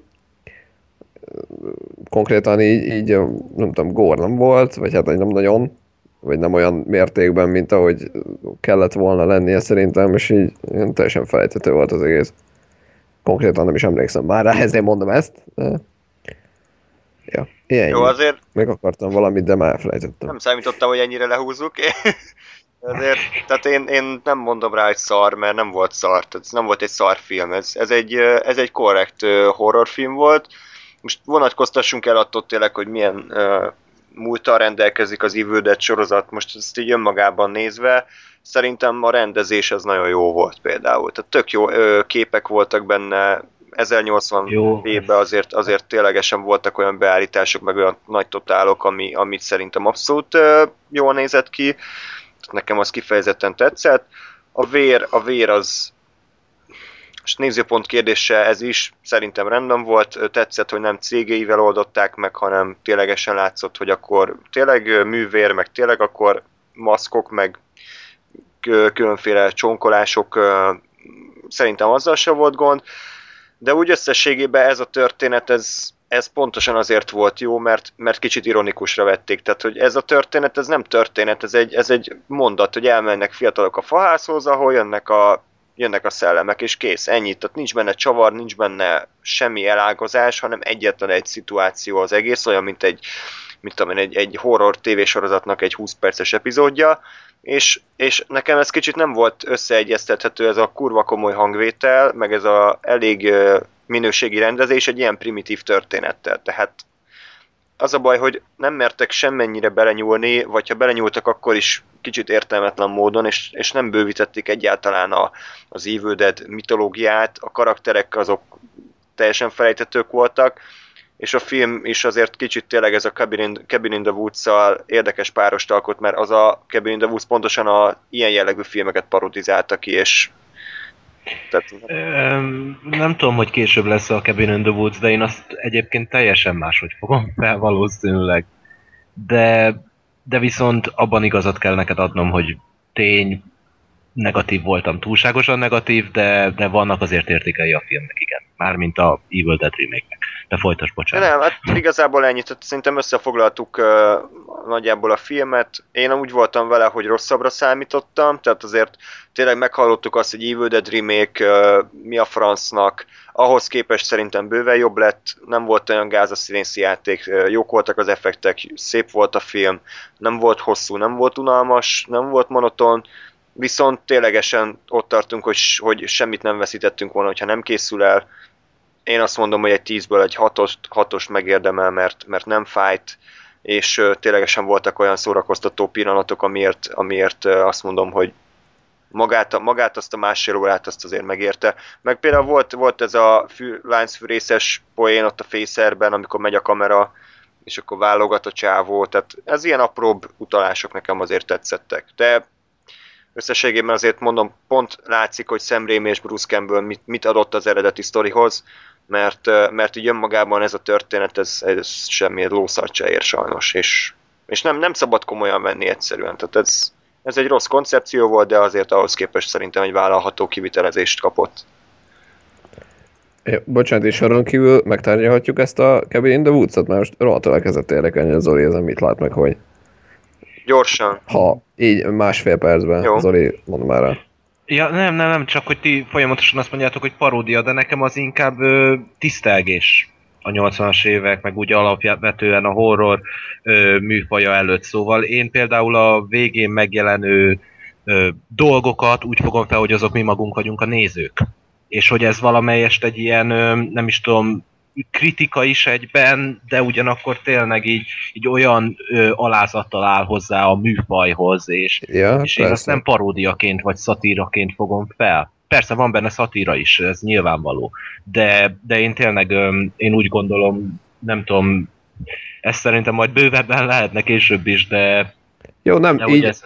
Konkrétan így, így nem tudom, gór nem volt, vagy hát nem nagyon, vagy nem olyan mértékben, mint ahogy kellett volna lennie szerintem, és így teljesen felejthető volt az egész konkrétan nem is emlékszem már rá, ezért mondom ezt. De... Ja, ilyen. Jó, azért... Meg akartam valamit, de már elfelejtettem. Nem számítottam, hogy ennyire lehúzzuk. Ezért, tehát én, én nem mondom rá, hogy szar, mert nem volt szar, tehát nem volt egy szar film, ez, ez, egy, ez egy korrekt horrorfilm volt. Most vonatkoztassunk el attól tényleg, hogy milyen uh, múltal rendelkezik az Evil Dead sorozat, most ezt így önmagában nézve, szerintem a rendezés az nagyon jó volt például. Tehát tök jó ö, képek voltak benne, 1080 évben azért, azért ténylegesen voltak olyan beállítások, meg olyan nagy totálok, ami, amit szerintem abszolút ö, jól nézett ki. Nekem az kifejezetten tetszett. A vér, a vér az és nézőpont kérdése ez is szerintem rendben volt, tetszett, hogy nem cégéivel oldották meg, hanem ténylegesen látszott, hogy akkor tényleg művér, meg tényleg akkor maszkok, meg különféle csonkolások, szerintem azzal se volt gond, de úgy összességében ez a történet, ez, ez pontosan azért volt jó, mert, mert kicsit ironikusra vették. Tehát, hogy ez a történet, ez nem történet, ez egy, ez egy mondat, hogy elmennek fiatalok a fahászhoz, ahol jönnek a, jönnek a szellemek, és kész, ennyi. Tehát nincs benne csavar, nincs benne semmi elágazás, hanem egyetlen egy szituáció az egész, olyan, mint egy, mint tudom én, egy, egy horror tévésorozatnak egy 20 perces epizódja, és, és nekem ez kicsit nem volt összeegyeztethető ez a kurva komoly hangvétel, meg ez a elég minőségi rendezés egy ilyen primitív történettel. Tehát az a baj, hogy nem mertek semmennyire belenyúlni, vagy ha belenyúltak, akkor is kicsit értelmetlen módon, és, és nem bővítették egyáltalán a, az Evil mitológiát, a karakterek azok teljesen felejtetők voltak, és a film is azért kicsit tényleg ez a Cabin in, Cabin in the woods érdekes párost alkot, mert az a Cabin in the Woods pontosan a ilyen jellegű filmeket parodizálta ki, és tehát... Nem tudom, hogy később lesz a Cabin in the Woods, de én azt egyébként teljesen máshogy fogom fel valószínűleg. De, de viszont abban igazat kell neked adnom, hogy tény, negatív voltam, túlságosan negatív, de, de vannak azért értékei a filmnek, igen. Mármint a Evil Dead remake-nek. De folytas, bocsánat. Nem, hát igazából ennyit. Tehát szerintem összefoglaltuk uh, nagyjából a filmet. Én úgy voltam vele, hogy rosszabbra számítottam, tehát azért tényleg meghallottuk azt, hogy Evil Dead remake uh, mi a francnak. Ahhoz képest szerintem bőven jobb lett, nem volt olyan gáz a színészi játék, uh, jók voltak az effektek, szép volt a film, nem volt hosszú, nem volt unalmas, nem volt monoton, viszont ténylegesen ott tartunk, hogy, hogy semmit nem veszítettünk volna, hogyha nem készül el. Én azt mondom, hogy egy 10-ből egy 6-ost, 6 megérdemel, mert, mert nem fájt, és ténylegesen voltak olyan szórakoztató pillanatok, amiért, amiért azt mondom, hogy magát, magát azt a másfél órát azt azért megérte. Meg például volt, volt ez a fű, láncfűrészes poén ott a fészerben, amikor megy a kamera, és akkor válogat a csávó, tehát ez ilyen apróbb utalások nekem azért tetszettek. De összességében azért mondom, pont látszik, hogy Sam Raimi és Bruce Campbell mit, mit adott az eredeti sztorihoz, mert, mert így önmagában ez a történet, ez, ez semmi lószart se ér sajnos, és, és nem, nem szabad komolyan venni egyszerűen. Tehát ez, ez egy rossz koncepció volt, de azért ahhoz képest szerintem egy vállalható kivitelezést kapott. Ja, bocsánat, és soron kívül megtárgyalhatjuk ezt a Cabin in the Woods-ot, mert most rohadtul elkezdett érdekelni a Zoli, ezen mit lát meg, hogy... Gyorsan. Ha így másfél percben, Jó. Zoli, mondd már el. Ja, nem, nem, nem, csak hogy ti folyamatosan azt mondjátok, hogy paródia, de nekem az inkább ö, tisztelgés a 80-as évek, meg úgy alapvetően a horror ö, műfaja előtt. Szóval én például a végén megjelenő ö, dolgokat úgy fogom fel, hogy azok mi magunk vagyunk a nézők. És hogy ez valamelyest egy ilyen, ö, nem is tudom, kritika is egyben, de ugyanakkor tényleg így, így olyan ö, alázattal áll hozzá a műfajhoz, és, ja, és én ezt nem paródiaként vagy szatíraként fogom fel. Persze van benne szatíra is, ez nyilvánvaló, de, de én tényleg ö, én úgy gondolom, nem tudom, ezt szerintem majd bővebben lehetne később is, de jó, nem, de így, ez,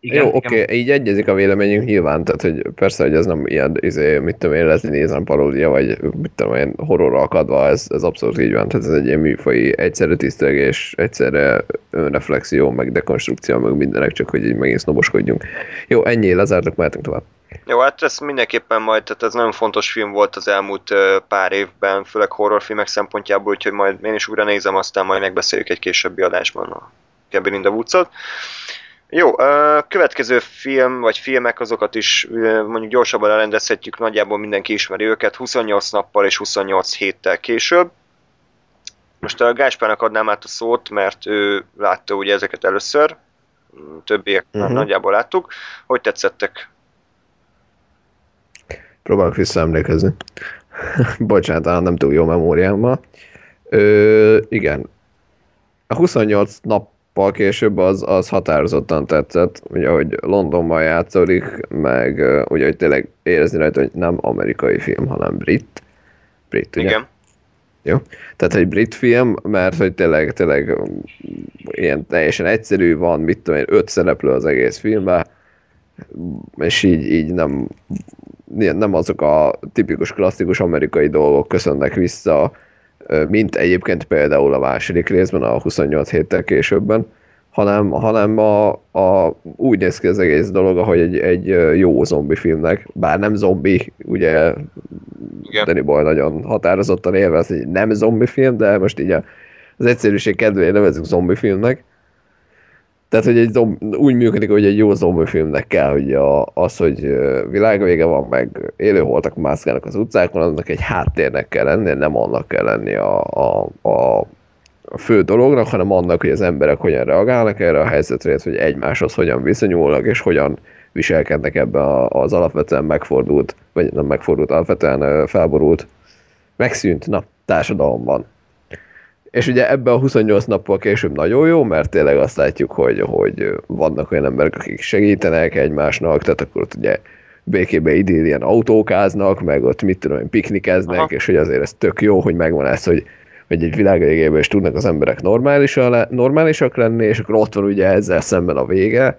igen, Jó, oké, okay, így egyezik a véleményünk nyilván, tehát hogy persze, hogy ez nem ilyen, izé, mit tudom én, Leslie nézem paródia, vagy mit tudom én, horrorra akadva, ez, ez abszolút így van, tehát ez egy ilyen műfai, egyszerre tisztelgés, egyszerre önreflexió, meg dekonstrukció, meg mindenek, csak hogy így megint sznoboskodjunk. Jó, ennyi, lezártak, mehetünk tovább. Jó, hát ez mindenképpen majd, tehát ez nagyon fontos film volt az elmúlt pár évben, főleg horrorfilmek szempontjából, úgyhogy majd én is újra nézem, aztán majd megbeszéljük egy későbbi adásban a Cabin in the Woods-ot. Jó, a következő film, vagy filmek, azokat is mondjuk gyorsabban elrendezhetjük, nagyjából mindenki ismeri őket, 28 nappal és 28 héttel később. Most a Gáspának adnám át a szót, mert ő látta ugye ezeket először, többiek uh-huh. nagyjából láttuk. Hogy tetszettek? Próbálok visszaemlékezni. Bocsánat, nem túl jó memóriámmal. Ö, igen. A 28 nap nappal később az, az határozottan tetszett, ugye, hogy Londonban játszódik, meg ugye, hogy tényleg érezni rajta, hogy nem amerikai film, hanem brit. Brit, ugye? Igen. Jó. Tehát egy brit film, mert hogy tényleg, tényleg ilyen teljesen egyszerű van, mit tudom én, öt szereplő az egész filmben, és így, így nem, nem azok a tipikus klasszikus amerikai dolgok köszönnek vissza, mint egyébként például a második részben, a 28 héttel későbben, hanem, hanem a, a, úgy néz ki az egész dolog, ahogy egy, egy jó zombi filmnek, bár nem zombi, ugye Igen. Danny Boy nagyon határozottan élvez, hogy nem zombi film, de most így a, az egyszerűség kedvéért nevezünk zombi filmnek, tehát, hogy egy zomb, úgy működik, hogy egy jó zombi filmnek kell, hogy a, az, hogy világvége van, meg élőholtak mászkálnak az utcákon, annak egy háttérnek kell lenni, nem annak kell lenni a, a, a, fő dolognak, hanem annak, hogy az emberek hogyan reagálnak erre a helyzetre, hogy egymáshoz hogyan viszonyulnak, és hogyan viselkednek ebbe az alapvetően megfordult, vagy nem megfordult, alapvetően felborult, megszűnt, na, társadalomban. És ugye ebbe a 28 nappal később nagyon jó, mert tényleg azt látjuk, hogy, hogy vannak olyan emberek, akik segítenek egymásnak, tehát akkor ott ugye békébe idén autókáznak, meg ott mit tudom én, piknikeznek, Aha. és hogy azért ez tök jó, hogy megvan ez, hogy, hogy egy világ végében is tudnak az emberek normálisak lenni, és akkor ott van ugye ezzel szemben a vége,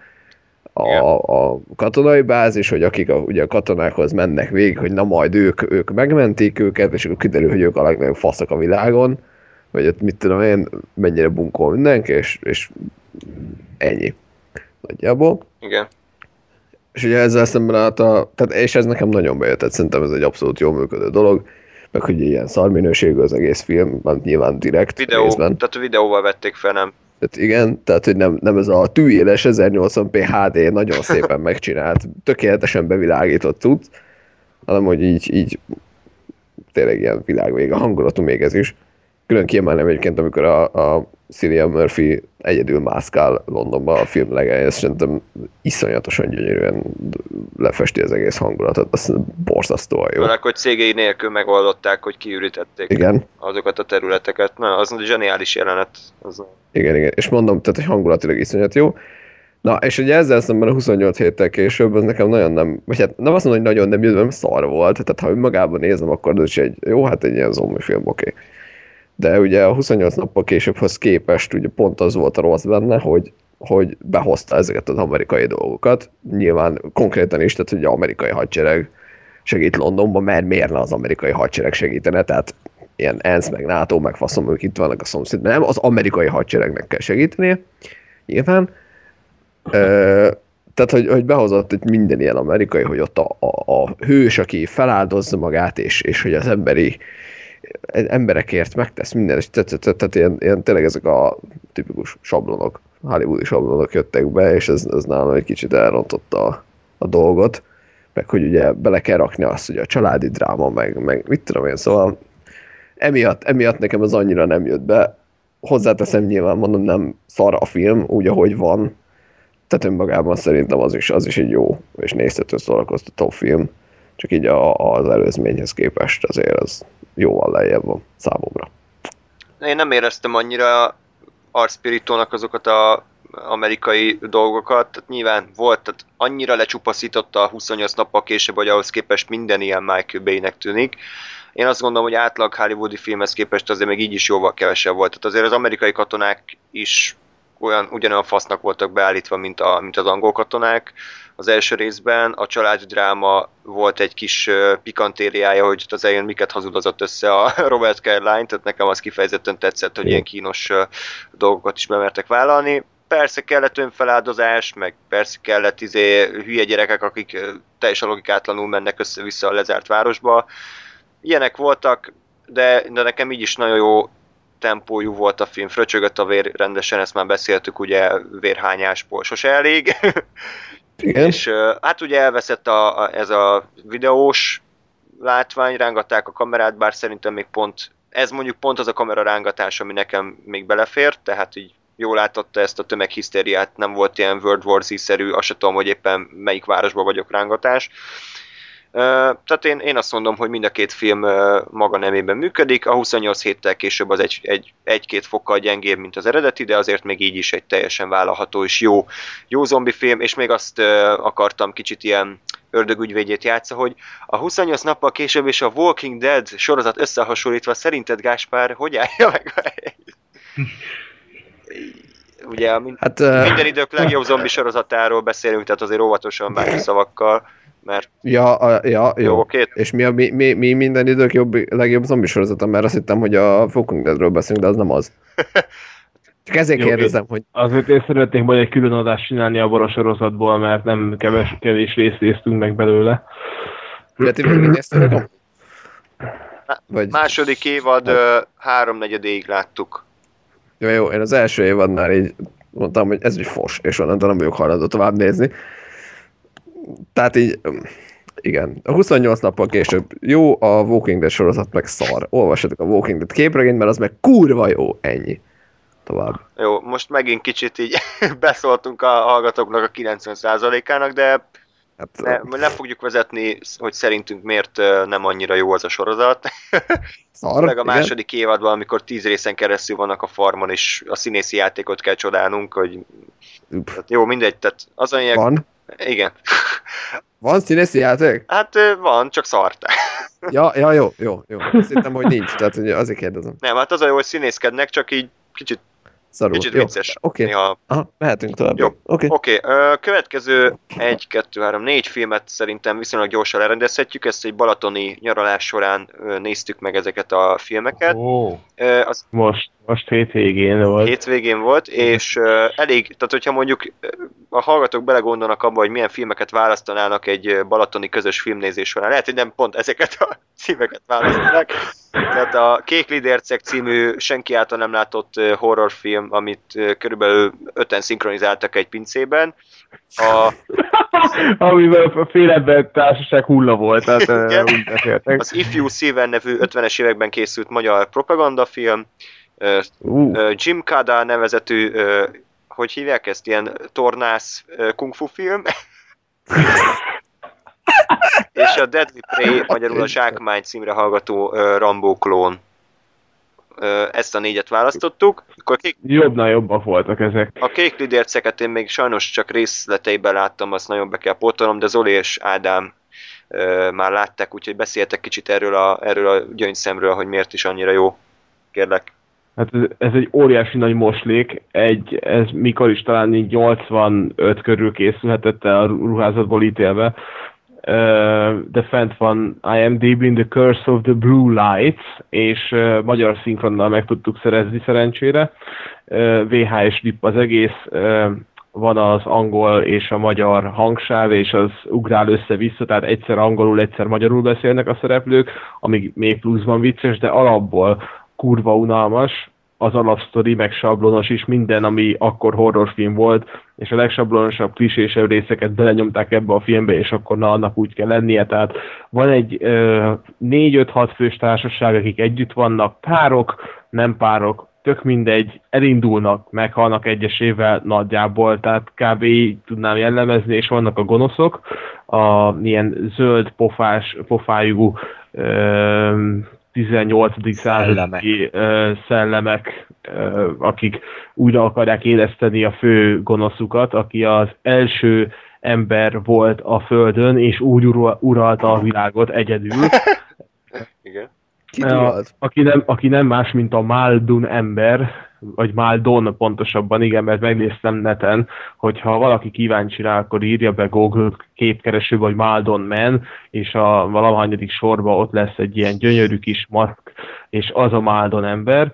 a, a katonai bázis, hogy akik a, ugye a katonákhoz mennek végig, hogy na majd ők, ők megmentik őket, és akkor kiderül, hogy ők a legnagyobb faszak a világon, vagy ott mit tudom én, mennyire bunkol mindenki, és, és ennyi. Nagyjából. Igen. És ugye ezzel szemben állt a, tehát, és ez nekem nagyon bejött, tehát szerintem ez egy abszolút jól működő dolog, meg hogy ilyen szarminőségű az egész film, van nyilván direkt Videó, részben. Tehát a videóval vették fel, nem? Tehát igen, tehát hogy nem, nem ez a tűéles 1080p HD nagyon szépen megcsinált, tökéletesen bevilágított cucc, hanem hogy így, így tényleg ilyen világvége hangulatú még ez is. Külön kiemelném egyébként, amikor a, a Cillian Murphy egyedül mászkál Londonban a film legelején, szerintem iszonyatosan gyönyörűen lefesti az egész hangulatot, az borzasztóan jó. Mert hogy cégei nélkül megoldották, hogy kiürítették igen. azokat a területeket. Na, az zseniális jelenet. Az... Igen, igen, és mondom, tehát hogy hangulatilag iszonyat jó. Na, és ugye ezzel szemben a 28 héttel később, az nekem nagyon nem, vagy hát nem azt mondom, hogy nagyon nem jött, szar volt, tehát ha önmagában nézem, akkor ez is egy, jó, hát egy ilyen zombi film, oké. Okay de ugye a 28 nappal későbbhoz képest ugye pont az volt a rossz benne, hogy, hogy behozta ezeket az amerikai dolgokat. Nyilván konkrétan is, tehát az amerikai hadsereg segít Londonban, mert miért ne az amerikai hadsereg segítene, tehát ilyen ENSZ, meg NATO, meg faszom, ők itt vannak a szomszédban, nem, az amerikai hadseregnek kell segítenie, nyilván. Ö, tehát, hogy, hogy behozott itt minden ilyen amerikai, hogy ott a, a, a hős, aki feláldozza magát, és, és hogy az emberi emberekért megtesz minden, és tehát ilyen, ilyen tényleg ezek a tipikus sablonok, hollywoodi sablonok jöttek be, és ez, ez nálam egy kicsit elrontotta a, a dolgot, meg hogy ugye bele kell rakni azt, hogy a családi dráma, meg, meg mit tudom én, szóval emiatt, emiatt nekem az annyira nem jött be. Hozzáteszem nyilván, mondom, nem szar a film, úgy, ahogy van, tehát önmagában szerintem az is, az is egy jó és nézhető szórakoztató film, csak így a, az előzményhez képest azért az jóval lejjebb van számomra. Én nem éreztem annyira Arspiritónak azokat a amerikai dolgokat, tehát nyilván volt, tehát annyira lecsupaszította a 28 nappal később, hogy ahhoz képest minden ilyen Michael Bay-nek tűnik. Én azt gondolom, hogy átlag hollywoodi filmhez képest azért még így is jóval kevesebb volt. Tehát azért az amerikai katonák is olyan, ugyanolyan fasznak voltak beállítva, mint, a, mint az angol katonák az első részben. A családi dráma volt egy kis pikantériája, hogy az elején miket hazudozott össze a Robert Carline, tehát nekem az kifejezetten tetszett, hogy ilyen kínos dolgokat is bemertek vállalni. Persze kellett önfeláldozás, meg persze kellett izé, hülye gyerekek, akik teljesen logikátlanul mennek össze-vissza a lezárt városba. Ilyenek voltak, de, de nekem így is nagyon jó tempójú volt a film, fröcsögött a vér rendesen, ezt már beszéltük, ugye vérhányásból sose elég. Igen. És hát ugye elveszett a, a, ez a videós látvány, rángatták a kamerát, bár szerintem még pont, ez mondjuk pont az a kamera rángatás, ami nekem még belefért, tehát így jól látotta ezt a tömeghisztériát, nem volt ilyen World War Z-szerű, azt sem tudom, hogy éppen melyik városban vagyok rángatás. Tehát én, én azt mondom, hogy mind a két film maga nemében működik, a 28 héttel később az egy, egy, egy-két fokkal gyengébb, mint az eredeti, de azért még így is egy teljesen vállalható és jó, jó zombi film, és még azt akartam kicsit ilyen ördögügyvédjét játsza, hogy a 28 nappal később és a Walking Dead sorozat összehasonlítva szerinted Gáspár hogy állja meg a Ugye hát, minden idők legjobb zombi sorozatáról beszélünk, tehát azért óvatosan bármi szavakkal mert... Ja, a, ja jó. jó okay. És mi, a, mi, mi, mi minden idők jobb, legjobb zombi sorozata, mert azt hittem, hogy a Walking Deadről beszélünk, de az nem az. Csak ezért jó, kérdezem, hogy... Azért én szeretnék majd egy külön adást csinálni a boros sorozatból, mert nem keves, kevés részt néztünk meg belőle. De ti még néztétek? Vagy... Második évad háromnegyedéig láttuk. Jó, jó, én az első évadnál így mondtam, hogy ez egy fos, és onnantól nem vagyok hajlandó tovább nézni tehát így, igen, a 28 nappal később jó, a Walking Dead sorozat meg szar. Olvassatok a Walking Dead képregényt, mert az meg kurva jó, ennyi. tovább. Jó, most megint kicsit így beszóltunk a hallgatóknak a 90%-ának, de Hát, ne, nem fogjuk vezetni, hogy szerintünk miért nem annyira jó az a sorozat. szar, Meg a igen. második évadban, amikor tíz részen keresztül vannak a farmon, és a színészi játékot kell csodálnunk, hogy tehát jó, mindegy, tehát az a lényeg, Van? Igen. Van színészi játék? Hát van, csak szart. Ja, ja, jó, jó, jó. Azt hittem, hogy nincs, tehát hogy azért kérdezem. Nem, hát az a jó, hogy színészkednek, csak így kicsit, Szarul. kicsit jó. vicces. Oké, Néha aha, mehetünk tovább. Jó. Oké. Oké, okay, következő egy, kettő, három, négy filmet szerintem viszonylag gyorsan lerendezhetjük. Ezt egy balatoni nyaralás során néztük meg ezeket a filmeket. Ö, Az most, most hétvégén volt. hétvégén volt, és ö, elég, tehát hogyha mondjuk a hallgatók belegondolnak abba, hogy milyen filmeket választanának egy balatoni közös filmnézés során, lehet, hogy nem pont ezeket a címeket választanak. Tehát a Kék Lidércek című senki által nem látott horrorfilm, amit körülbelül öten szinkronizáltak egy pincében. A, Amivel a félember társaság hulla volt, tehát Igen. az Ifjú Szíven nevű 50-es években készült magyar propagandafilm, ö, Jim Kada nevezetű, hogy hívják ezt, ilyen tornász ö, kung fu film, és a Deadly Prey, magyarul a Zsákmány címre hallgató Rambo klón. Ezt a négyet választottuk. Akkor kék, Jobbnál jobbak voltak ezek. a kék lidérceket én még sajnos csak részleteiben láttam, azt nagyon be kell pótolnom, de Zoli és Ádám ö, már látták, úgyhogy beszéltek kicsit erről a, erről a gyöngyszemről, hogy miért is annyira jó. Kérlek. Hát ez, ez egy óriási nagy moslék, egy, ez mikor is talán így 85 körül készülhetett el a ruházatból ítélve, de fent van IMDb-n The Curse of the Blue Lights, és magyar szinkronnal meg tudtuk szerezni szerencsére. VHS dip az egész, van az angol és a magyar hangsáv, és az ugrál össze-vissza, tehát egyszer angolul, egyszer magyarul beszélnek a szereplők, ami még pluszban vicces, de alapból kurva unalmas, az alapsztori, meg sablonos is, minden, ami akkor horrorfilm volt, és a legsablonosabb, klisésebb részeket belenyomták ebbe a filmbe, és akkor na, annak úgy kell lennie. Tehát van egy ö, 4-5-6 fős társaság, akik együtt vannak, párok, nem párok, tök mindegy, elindulnak, meghalnak egyesével nagyjából, tehát kb. így tudnám jellemezni, és vannak a gonoszok, a ilyen zöld pofás, pofájú 18. századi szellemek, ö, akik újra akarják éleszteni a fő gonoszukat, aki az első ember volt a Földön, és úgy ura- uralta a világot egyedül, Igen. ki a- aki nem, aki nem más, mint a Maldun ember, vagy Maldon pontosabban, igen, mert megnéztem neten, hogyha valaki kíváncsi rá, akkor írja be Google képkeresőbe, vagy Maldon Man, és a valahanyadik sorba ott lesz egy ilyen gyönyörű kis maszk, és az a Maldon ember,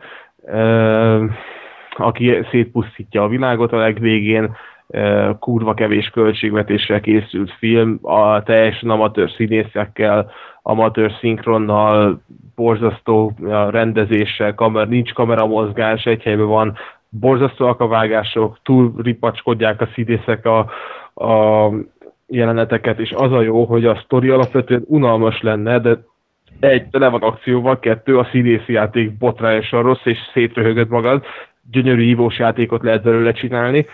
aki szétpusztítja a világot a legvégén, kurva kevés költségvetéssel készült film, a teljesen amatőr színészekkel, amatőr szinkronnal, borzasztó a rendezéssel, kamer, nincs kameramozgás, egy helyben van, borzasztóak a vágások, túl ripacskodják a színészek a, a jeleneteket, és az a jó, hogy a sztori alapvetően unalmas lenne, de egy, tele van akcióval, kettő, a színészi játék botrányosan rossz, és szétröhögöd magad, gyönyörű ívós játékot lehet belőle csinálni,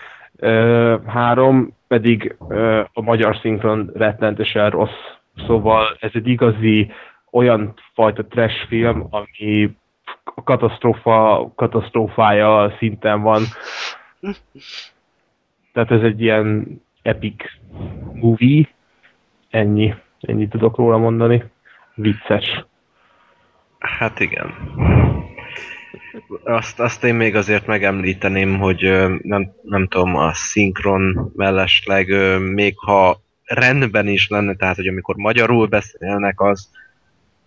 Ö, három, pedig ö, a magyar szinkron rettenetesen rossz. Szóval ez egy igazi olyan fajta trash film, ami a katasztrófa, katasztrófája szinten van. Tehát ez egy ilyen epic movie. Ennyi. Ennyit tudok róla mondani. Vicces. Hát igen. Azt, azt én még azért megemlíteném, hogy nem, nem tudom, a szinkron mellesleg, még ha rendben is lenne, tehát hogy amikor magyarul beszélnek, az,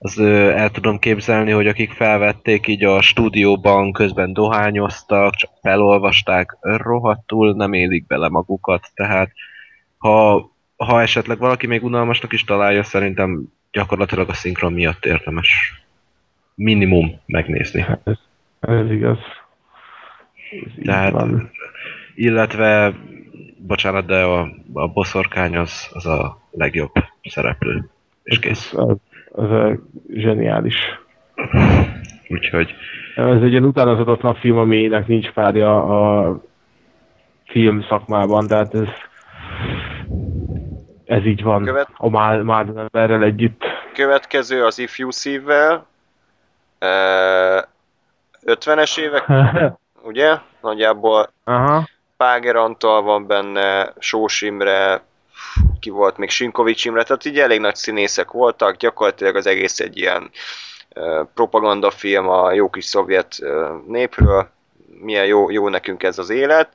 az el tudom képzelni, hogy akik felvették így a stúdióban, közben dohányoztak, csak felolvasták, rohadtul nem élik bele magukat, tehát ha, ha esetleg valaki még unalmasnak is találja, szerintem gyakorlatilag a szinkron miatt érdemes minimum megnézni. Ez, ez igaz. Ez Tehát, van. illetve, bocsánat, de a, a boszorkány az, az a legjobb szereplő. És kész. Ez, az, az a zseniális. Úgyhogy Ez egy ilyen utánozhatatlan film, aminek nincs párja a film szakmában, tehát ez ez így van Követ- a Mál- Málden emberrel együtt. Következő az ifjú szívvel. Ö, 50-es évek, ugye? Nagyjából Aha. Páger Antal van benne, Sós Imre, ki volt még Sinkovics Imre, tehát így elég nagy színészek voltak, gyakorlatilag az egész egy ilyen ö, propagandafilm a jó kis szovjet ö, népről, milyen jó, jó nekünk ez az élet,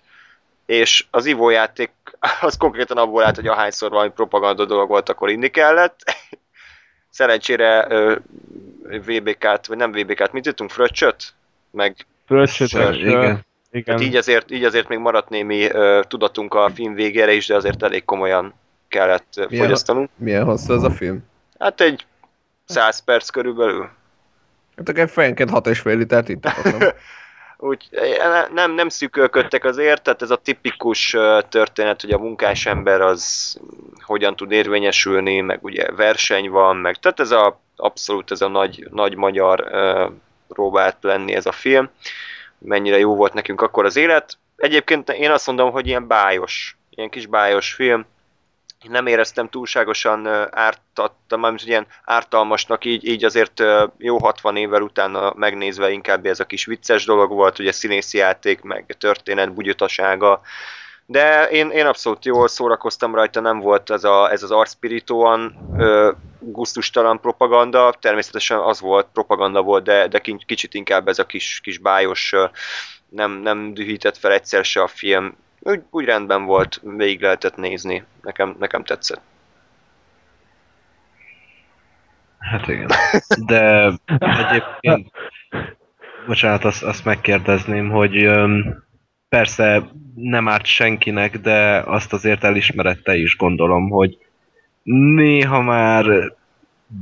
és az ivójáték az konkrétan abból állt, hogy ahányszor valami propaganda dolog volt, akkor inni kellett. Szerencsére ö, VBK-t, vagy nem VBK-t, mit jutunk, fröccsöt? Meg Fröccsöt, igen. igen. tehát így azért, így azért még maradt némi ö, tudatunk a film végére is, de azért elég komolyan kellett ö, Milyen- fogyasztanunk. Milyen hosszú ez a film? Hát egy 100 perc körülbelül. Hát akkor fejenként 6,5 litert itt Úgy, eh, nem, nem szűkölködtek azért, tehát ez a tipikus ö, történet, hogy a munkás ember az hogyan tud érvényesülni, meg ugye verseny van, meg tehát ez a abszolút ez a nagy, nagy magyar uh, próbált lenni ez a film. Mennyire jó volt nekünk akkor az élet. Egyébként én azt mondom, hogy ilyen bájos, ilyen kis bájos film. Nem éreztem túlságosan ártattam, mármint ilyen ártalmasnak, így, így azért jó 60 évvel utána megnézve inkább ez a kis vicces dolog volt, ugye színészi játék, meg történet bugyutasága, de én, én abszolút jól szórakoztam rajta, nem volt ez, a, ez az arcspiritóan ö, propaganda, természetesen az volt, propaganda volt, de, de kicsit inkább ez a kis, kis bájos, nem, nem dühített fel egyszer se a film, úgy, úgy rendben volt, végig lehetett nézni, nekem, nekem tetszett. Hát igen. De egyébként, bocsánat, azt, azt megkérdezném, hogy persze nem árt senkinek, de azt azért elismerette is gondolom, hogy néha már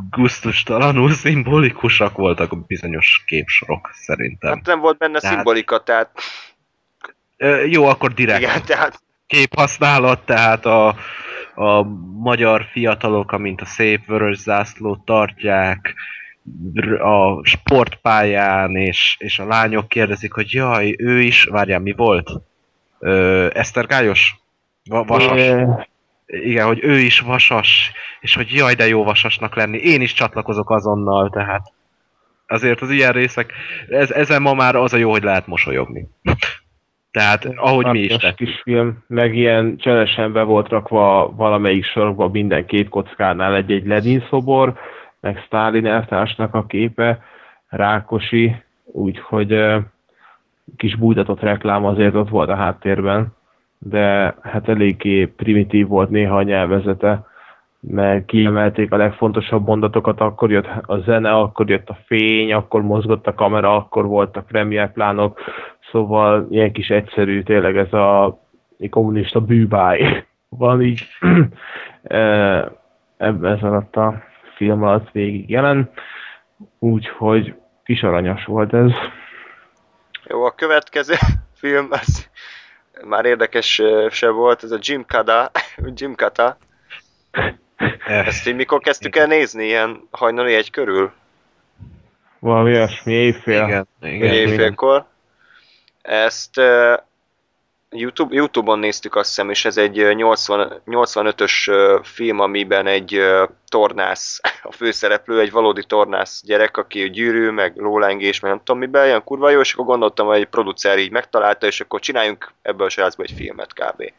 gusztustalanul szimbolikusak voltak bizonyos képsorok, szerintem. Hát nem volt benne Tehát- szimbolika, tehát Ö, jó, akkor direkt igen, tehát képhasználat, tehát a, a magyar fiatalok, amint a szép vörös zászlót tartják a sportpályán, és, és a lányok kérdezik, hogy jaj, ő is, várjál, mi volt? Ö, Esztergályos? Va- vasas? Igen, hogy ő is vasas, és hogy jaj, de jó vasasnak lenni. Én is csatlakozok azonnal, tehát azért az ilyen részek, ez, ezen ma már az a jó, hogy lehet mosolyogni. Tehát, ahogy mi is tettük. kis film, meg ilyen cselesen be volt rakva valamelyik sorokban minden két kockánál egy-egy Lenin szobor, meg Sztálin elvtársnak a képe, Rákosi, úgyhogy kis bújtatott reklám azért ott volt a háttérben, de hát eléggé primitív volt néha a nyelvezete, mert kiemelték a legfontosabb mondatokat, akkor jött a zene, akkor jött a fény, akkor mozgott a kamera, akkor voltak premierplánok, szóval ilyen kis egyszerű, tényleg ez a kommunista bűbáj van így ebben ez alatt a film alatt végig jelen, úgyhogy kis aranyos volt ez. Jó, a következő film, az már érdekes se volt, ez a Jim Kada, Jim Kata. Eh, Ezt így mikor kezdtük el nézni, ilyen hajnali egy körül, Valami olyasmi éjfél. igen, igen. éjfélkor. Ezt YouTube, Youtube-on néztük azt hiszem, és ez egy ö, 80, 85-ös ö, film, amiben egy tornász, a főszereplő, egy valódi tornász gyerek, aki gyűrű, meg lólengés, meg nem tudom miben, ilyen kurva jó, és akkor gondoltam, hogy egy producer így megtalálta, és akkor csináljunk ebből a srácból egy filmet kb.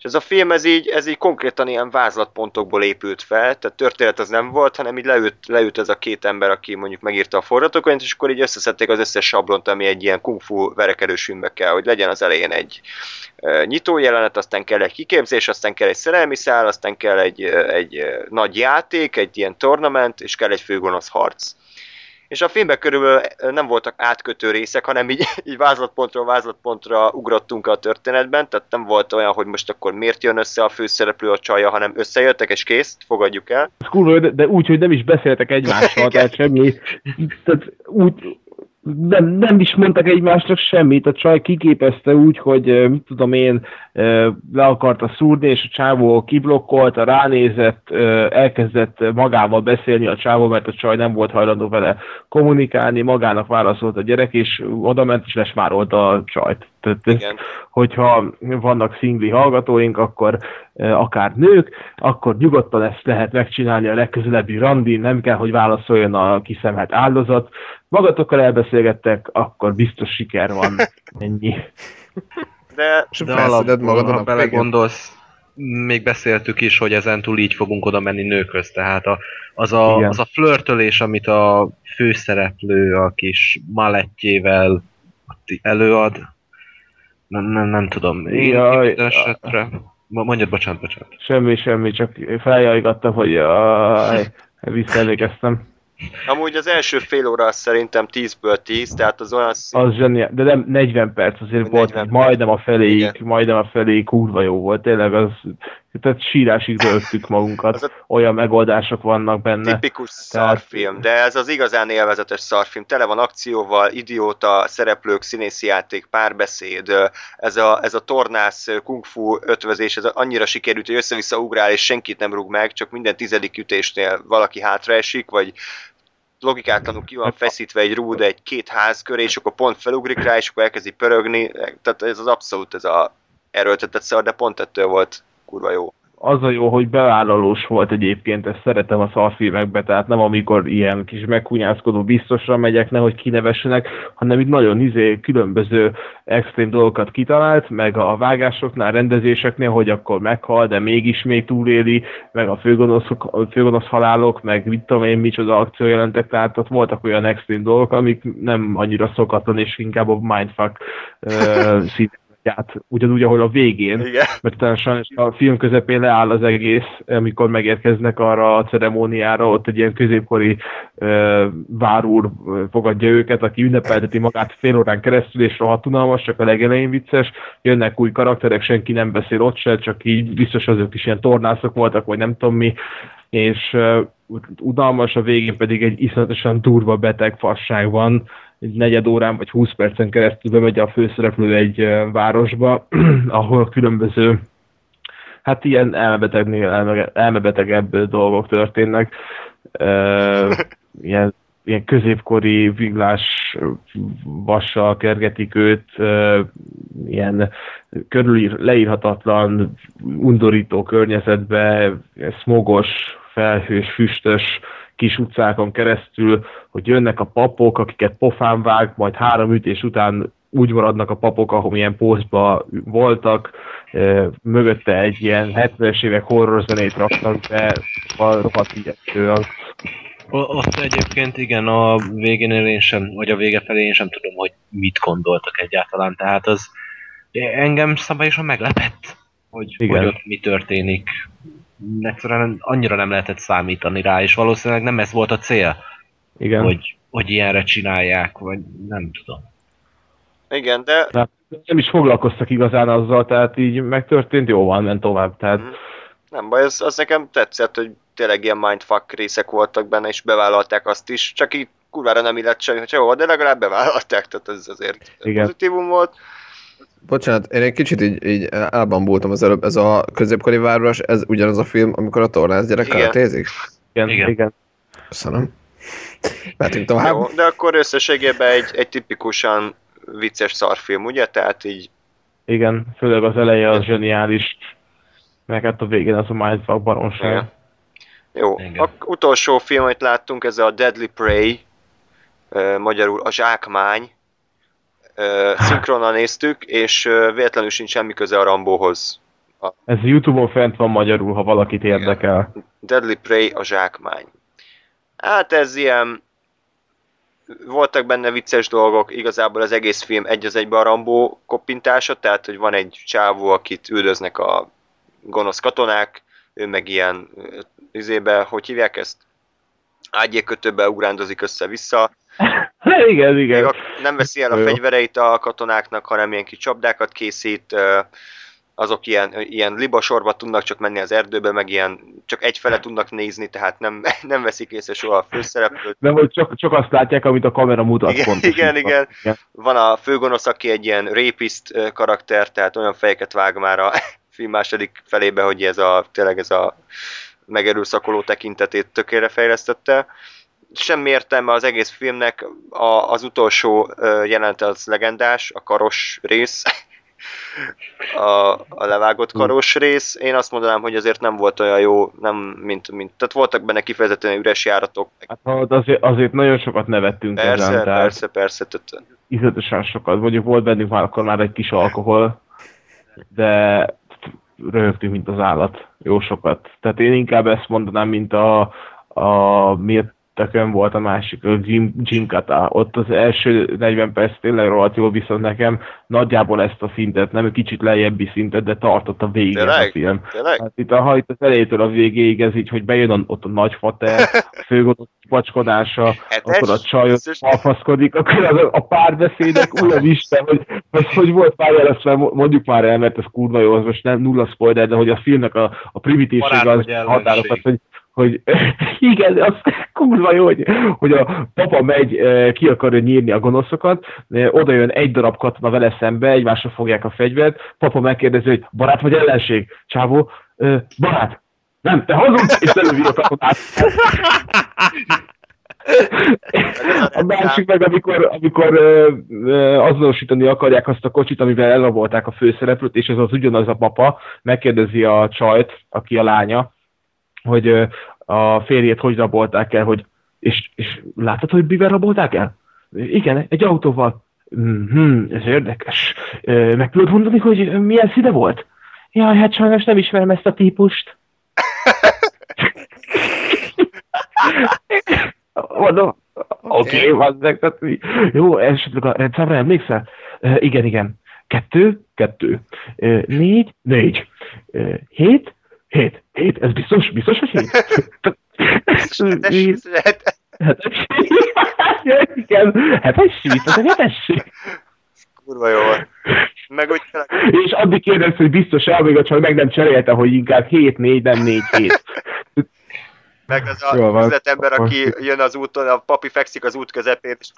És ez a film, ez így, ez így konkrétan ilyen vázlatpontokból épült fel, tehát történet az nem volt, hanem így leült, leült ez a két ember, aki mondjuk megírta a forgatókönyvet, és akkor így összeszedték az összes sablont, ami egy ilyen kung fu verekedős filmbe kell, hogy legyen az elején egy nyitó jelenet, aztán kell egy kiképzés, aztán kell egy szerelmi szál, aztán kell egy, egy nagy játék, egy ilyen tornament, és kell egy főgonosz harc. És a filmben körülbelül nem voltak átkötő részek, hanem így, így vázlatpontról vázlatpontra ugrottunk a történetben, tehát nem volt olyan, hogy most akkor miért jön össze a főszereplő a csaja, hanem összejöttek és kész, fogadjuk el. Ez kurva, de, úgy, hogy nem is beszéltek egymással, tehát semmi, tehát úgy, nem, nem is mondtak egymásnak semmit, a csaj kiképezte úgy, hogy mit tudom én, le akarta szúrni, és a csávó kiblokkolta, ránézett, elkezdett magával beszélni a csávó, mert a csaj nem volt hajlandó vele kommunikálni, magának válaszolt a gyerek, és oda ment és lesmárolta a csajt. Tehát Igen. hogyha vannak szingli hallgatóink, akkor e, akár nők, akkor nyugodtan ezt lehet megcsinálni a legközelebbi randin, nem kell, hogy válaszoljon a kiszemelt áldozat. Magatokkal elbeszélgettek, akkor biztos siker van. Ennyi. De De alapból, magadon ha belegondolsz, még beszéltük is, hogy ezentúl így fogunk oda menni nőkhöz, tehát a, az, a, Igen. az a flörtölés, amit a főszereplő a kis malettjével előad, nem, nem, nem tudom. Jaj, esetre... Mondjad, bocsánat, bocsánat. Semmi, semmi, csak feljajgattam, hogy jaj, visszaemlékeztem. amúgy az első fél óra az szerintem 10-ből 10, tehát az olyan szín... Az zseniál, de nem 40 perc azért 40 volt, perc. majdnem a feléig, Igen. majdnem a feléig kurva jó volt, tényleg az, tehát sírásig rögtük magunkat, a- olyan megoldások vannak benne. tipikus Tehát- szarfilm, de ez az igazán élvezetes szarfilm. Tele van akcióval, idióta, szereplők, színészi játék, párbeszéd, ez a, ez a tornász ö, kung fu ötvözés, ez annyira sikerült, hogy össze-vissza ugrál, és senkit nem rúg meg, csak minden tizedik ütésnél valaki hátraesik, vagy logikátlanul ki van feszítve egy rúd egy két ház köré, és akkor pont felugrik rá, és akkor elkezdi pörögni. Tehát ez az abszolút ez a erőltetett szar, de pont ettől volt kurva jó. az a jó, hogy bevállalós volt egyébként, ezt szeretem a szarfilmekbe, tehát nem amikor ilyen kis meghunyászkodó biztosra megyek, nehogy kinevessenek, hanem itt nagyon izé különböző extrém dolgokat kitalált, meg a vágásoknál, rendezéseknél, hogy akkor meghal, de mégis még túléli, meg a főgonoszok, a főgonosz halálok, meg mit tudom én, micsoda akciójelentek, tehát ott voltak olyan extrém dolgok, amik nem annyira szokatlan, és inkább a mindfuck uh, szinten át, ugyanúgy, ahol a végén, Igen. mert sajnos a film közepén leáll az egész, amikor megérkeznek arra a ceremóniára, ott egy ilyen középkori uh, várúr fogadja őket, aki ünnepelteti magát fél órán keresztül, és rohadt unalmas, csak a legelején vicces, jönnek új karakterek, senki nem beszél ott se, csak így biztos azok is ilyen tornászok voltak, vagy nem tudom mi, és uh, unalmas, a végén pedig egy iszonyatosan durva beteg fasság van, egy negyed órán vagy 20 percen keresztül bemegy a főszereplő egy városba, ahol különböző hát ilyen elmebetegnél elme, elmebetegebb dolgok történnek. Ilyen, ilyen középkori viglás vassal kergetik őt, ilyen körülír, leírhatatlan, undorító környezetbe, smogos, felhős, füstös kis utcákon keresztül, hogy jönnek a papok, akiket pofán vág, majd három ütés után úgy maradnak a papok, ahol milyen pózba voltak, mögötte egy ilyen 70-es évek horror zenét raktak be, rohadt ijesztő az. O- Ott egyébként igen, a végénél én sem, vagy a vége felé én sem tudom, hogy mit gondoltak egyáltalán, tehát az engem szabályosan meglepett, hogy, Igen. hogy ott mi történik. Egyszerűen annyira nem lehetett számítani rá, és valószínűleg nem ez volt a cél, Igen. hogy, hogy ilyenre csinálják, vagy nem tudom. Igen, de Tehát nem is foglalkoztak igazán azzal, tehát így megtörtént, jó van, ment tovább. Tehát Mhm. nem baj, az, az nekem tetszett, hogy tényleg ilyen mindfuck részek voltak benne, és bevállalták azt is, csak így kurvára nem illett semmi, hogy jó, de legalább bevállalták, tehát ez azért Igen. pozitívum volt. Bocsánat, én egy kicsit így, így elbambultam az előbb. Ez a középkori város, ez ugyanaz a film, amikor a tornász gyerek Igen. karatézik? igen, Igen. igen. Köszönöm. Mehetünk tovább. Jó, de akkor összességében egy, egy tipikusan vicces szarfilm, ugye? Tehát így, Igen, főleg az eleje az zseniális, meg hát a végén az a mindfuck baromság. Igen. jó. Igen. A utolsó film, amit láttunk, ez a Deadly Prey, magyarul a zsákmány. Ö, Szinkronan néztük, és véletlenül sincs semmi köze a Rambóhoz. Ez Youtube-on fent van magyarul, ha valakit érdekel. Deadly Prey a zsákmány. Hát ez ilyen... Voltak benne vicces dolgok, igazából az egész film egy az egybe a Rambó koppintása, tehát hogy van egy csávó, akit üldöznek a gonosz katonák, ő meg ilyen ö, izébe, hogy hívják ezt? Ágyékötőbe ugrándozik össze-vissza, igen, igen. nem veszi el a Jó. fegyvereit a katonáknak, hanem ilyen kis csapdákat készít, azok ilyen, ilyen libasorba tudnak csak menni az erdőbe, meg ilyen csak egyfele tudnak nézni, tehát nem, nem veszik észre soha a főszereplőt. De hogy csak, csak azt látják, amit a kamera mutat Igen, pontosan. igen, igen. Van a főgonosz, aki egy ilyen rapist ö, karakter, tehát olyan fejeket vág már a film második felébe, hogy ez a, tényleg ez a megerőszakoló tekintetét tökére fejlesztette. Semmi értelme az egész filmnek, a, az utolsó jelent az legendás, a karos rész, a, a levágott karos rész. Én azt mondanám, hogy azért nem volt olyan jó, nem mint, mint tehát voltak benne kifejezetten üres járatok. Hát azért, azért nagyon sokat nevettünk Persze, ezen, tehát persze, persze, tehát iszletesen sokat. Mondjuk volt bennünk már akkor már egy kis alkohol, de röhögtünk, mint az állat. Jó sokat. Tehát én inkább ezt mondanám, mint a, a miért tökön volt a másik, a Jim, Jim Kata. Ott az első 40 perc tényleg rohadt jó, viszont nekem nagyjából ezt a szintet, nem egy kicsit lejjebbi szintet, de tartott a ez a film. tényleg? Hát itt a, ha itt az elejétől a végéig ez így, hogy bejön a, ott a nagyfater, a főgonosz vacskodása, Hetes? akkor a csaj ott Biztos- alfaszkodik, akkor az, a párbeszédek, uram Isten, hogy, hogy, hogy volt pár ezt már mondjuk már el, mert ez kurva jó, az most nem nulla spoiler, de hogy a filmnek a, a primitívség Barát az határozott, hogy, hogy igen, az kurva jó, hogy, hogy a papa megy, eh, ki akarja nyírni a gonoszokat, eh, oda jön egy darab katona vele szembe, egymásra fogják a fegyvert, papa megkérdezi, hogy barát vagy ellenség? Csávó, "Ö, barát. Nem, te hazudsz, és lelövi a katonát. A másik meg, amikor, amikor ö, ö, azonosítani akarják azt a kocsit, amivel elrabolták a főszereplőt, és ez az ugyanaz a papa, megkérdezi a csajt, aki a lánya, hogy a férjét hogy rabolták el, hogy és, és látod, hogy mivel rabolták el? Igen, egy autóval. Mhm, ez érdekes. Meg tudod mondani, hogy milyen színe volt? Jaj, hát sajnos nem ismerem ezt a típust. Mondom, oké, okay, okay, jó, esetleg a rendszámra emlékszel? Igen, igen. Kettő, kettő. Négy, négy. Hét, hét, hét. Ez biztos, biztos, hogy hét? Hetes, hetes. Igen, hetes, biztos, hogy hetes. kurva jó volt. Meg úgy És addig kérdez, hogy biztos el, még a csaj meg nem cserélte, hogy inkább 7-4, nem 4-7. meg az a van. üzletember, aki jön az úton, a papi fekszik az út közepén, és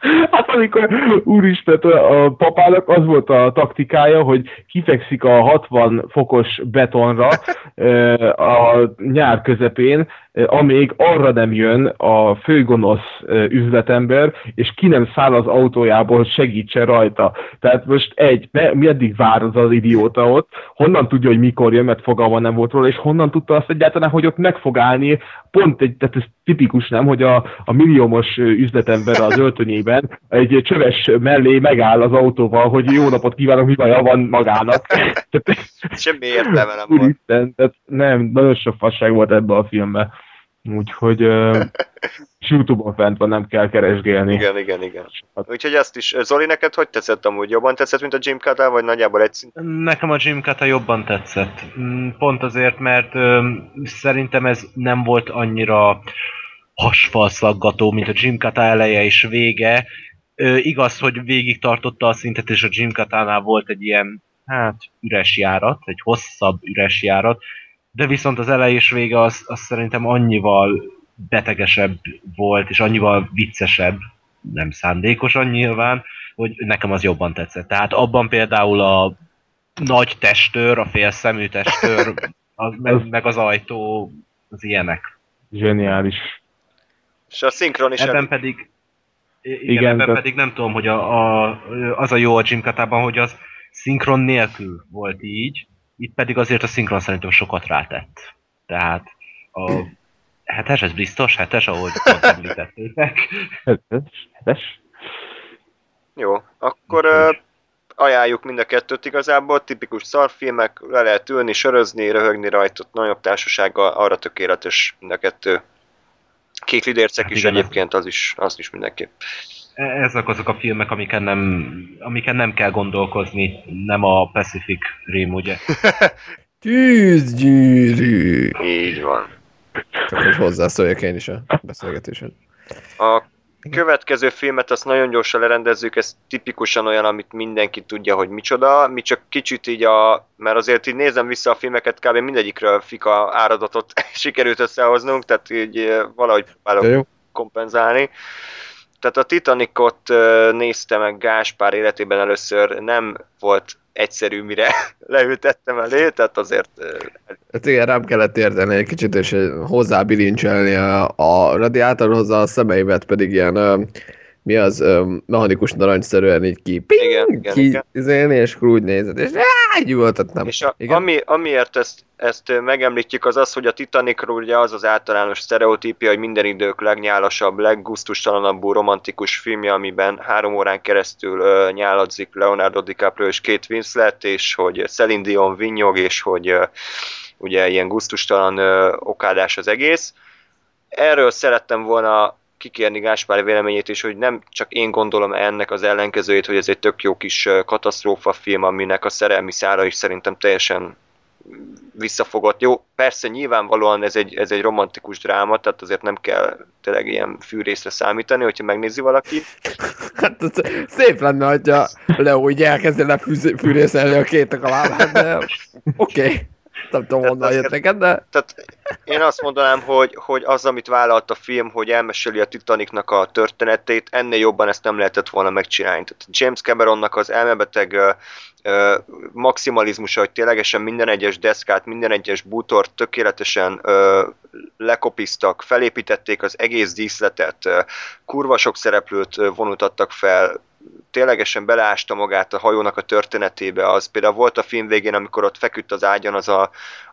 Hát amikor, úristen, a papának az volt a taktikája, hogy kifekszik a 60 fokos betonra a nyár közepén, amíg arra nem jön a főgonosz üzletember, és ki nem száll az autójából, hogy segítsen rajta. Tehát most egy, me- meddig vár az az idióta ott, honnan tudja, hogy mikor jön, mert fogalma nem volt róla, és honnan tudta azt egyáltalán, hogy ott meg fog állni, pont egy, tehát ez tipikus nem, hogy a, a milliómos üzletember az öltönyében egy csöves mellé megáll az autóval, hogy jó napot kívánok, mi baja van magának. Semmi értelme nem volt. úristen, tehát nem, nagyon sok fasság volt ebben a filmben. Úgyhogy uh, Youtube-on fent van, nem kell keresgélni. Igen, igen, igen. Úgyhogy azt is, Zoli, neked hogy tetszett amúgy? Jobban tetszett, mint a Jim Carter, vagy nagyjából egy szint? Nekem a Jim Kata jobban tetszett. Mm, Pont azért, mert öm, szerintem ez nem volt annyira hasfalszaggató, mint a Jim Kata eleje és vége. Ö, igaz, hogy végig tartotta a szintet, és a Jim Katánál volt egy ilyen, hát, üres járat, egy hosszabb üres járat, de viszont az elej és vége az, az szerintem annyival betegesebb volt, és annyival viccesebb, nem szándékosan nyilván, hogy nekem az jobban tetszett. Tehát abban például a nagy testőr, a félszemű testőr, az, meg, meg az ajtó, az ilyenek. Zseniális. És a szinkron is Ebben elég- pedig, igen, Igen, ebben tehát- pedig nem tudom, hogy a, a, az a jó a Jim Katában, hogy az szinkron nélkül volt így, itt pedig azért a szinkron szerintem sokat rátett. Tehát a hetes, ez biztos, hetes, ahogy pont említettétek. Hetes, hetes. Jó, akkor uh, ajánljuk mind a kettőt igazából, tipikus szarfilmek, le lehet ülni, sörözni, röhögni rajta, nagyobb társasággal, arra tökéletes mind a kettő. Kék lidércek Hát is igen, egyébként, az is, az is mindenképp. E- Ezek azok a filmek, amiken nem, amiken nem kell gondolkozni, nem a Pacific Rim, ugye? Tűzgyűrű! Így van. Csak hogy hozzászóljak én is a beszélgetésen. A következő filmet azt nagyon gyorsan lerendezzük, ez tipikusan olyan, amit mindenki tudja, hogy micsoda, mi csak kicsit így a, mert azért így nézem vissza a filmeket, kb. mindegyikről fika áradatot sikerült összehoznunk, tehát így eh, valahogy próbálok kompenzálni. Tehát a Titanicot nézte meg Gáspár életében először, nem volt egyszerű, mire leültettem elé, tehát azért Hát igen, rám kellett érteni egy kicsit, és hozzá bilincselni a, a radiátorhoz, a szemeimet pedig ilyen, mi az, ö, mechanikus narancsszerűen így ki, ping, Igen, igen, ki igen. izélni, és úgy nézed, és áh, üvöltettem. És a, Igen? ami, amiért ezt, ezt megemlítjük, az az, hogy a Titanicról ugye az az általános sztereotípia, hogy minden idők legnyálasabb, leggusztustalanabbú romantikus filmje, amiben három órán keresztül ö, nyáladzik Leonardo DiCaprio és Kate Winslet, és hogy Celine Dion vinnyog, és hogy ö, ugye ilyen gusztustalan ö, okádás az egész. Erről szerettem volna kikérni Gáspár véleményét is, hogy nem csak én gondolom ennek az ellenkezőjét, hogy ez egy tök jó kis katasztrófa film, aminek a szerelmi szára is szerintem teljesen visszafogott. Jó, persze nyilvánvalóan ez egy, ez egy romantikus dráma, tehát azért nem kell tényleg ilyen fűrészre számítani, hogyha megnézi valaki. Hát szép lenne, hogyha Leo így elkezdene fűrészelni a kétek a de oké. Okay. Nem tudom, honnan jött neked, de Tehát én azt mondanám, hogy, hogy az, amit vállalt a film, hogy elmeséli a Titanicnak a történetét, ennél jobban ezt nem lehetett volna megcsinálni. Tehát James Cameronnak az elmebeteg ö, maximalizmusa, hogy ténylegesen minden egyes deszkát, minden egyes bútort tökéletesen ö, lekopiztak, felépítették az egész díszletet, ö, kurva sok szereplőt ö, vonultattak fel, ténylegesen beleásta magát a hajónak a történetébe. Az például volt a film végén, amikor ott feküdt az ágyon az a,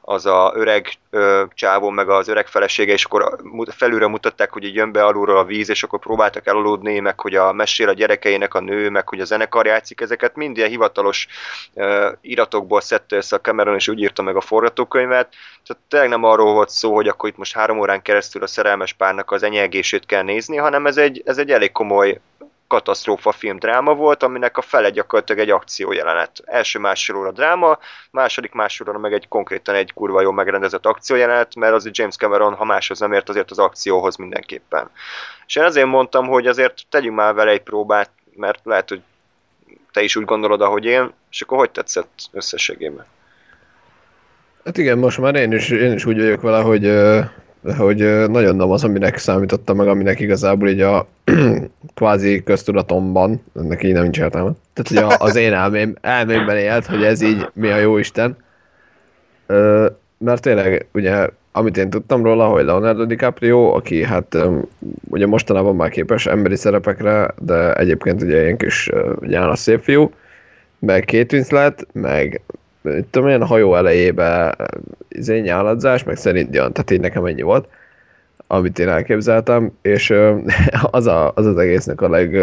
az a öreg ö, csávó, meg az öreg felesége, és akkor felülre mutatták, hogy így jön be alulról a víz, és akkor próbáltak elaludni, meg hogy a mesél a gyerekeinek a nő, meg hogy a zenekar játszik, ezeket mind ilyen hivatalos ö, iratokból szedte össze a Cameron, és úgy írta meg a forgatókönyvet. Tehát tényleg nem arról volt szó, hogy akkor itt most három órán keresztül a szerelmes párnak az enyelgését kell nézni, hanem ez egy, ez egy elég komoly katasztrófa film dráma volt, aminek a fele gyakorlatilag egy akciójelenet. Első másfél óra dráma, második másfél óra meg egy konkrétan egy kurva jó megrendezett akciójelenet, mert azért James Cameron, ha máshoz nem ért, azért az akcióhoz mindenképpen. És én azért mondtam, hogy azért tegyünk már vele egy próbát, mert lehet, hogy te is úgy gondolod, ahogy én, és akkor hogy tetszett összességében? Hát igen, most már én is, én is úgy vagyok vele, hogy, ö, hogy nagyon nem az, aminek számítottam meg, aminek igazából így a kvázi köztudatomban, ennek így nem nincs értelme. Tehát, hogy a, az én elmém, elmémben élt, hogy ez így mi a jó Isten. Ö, mert tényleg, ugye, amit én tudtam róla, hogy Leonardo DiCaprio, aki hát ugye mostanában már képes emberi szerepekre, de egyébként ugye ilyen kis nyálas szép fiú, meg Kate Winslet, meg mit tudom a hajó elejébe izé nyáladzás, meg szerint Dion, tehát így nekem ennyi volt, amit én elképzeltem, és az, a, az az egésznek a leg,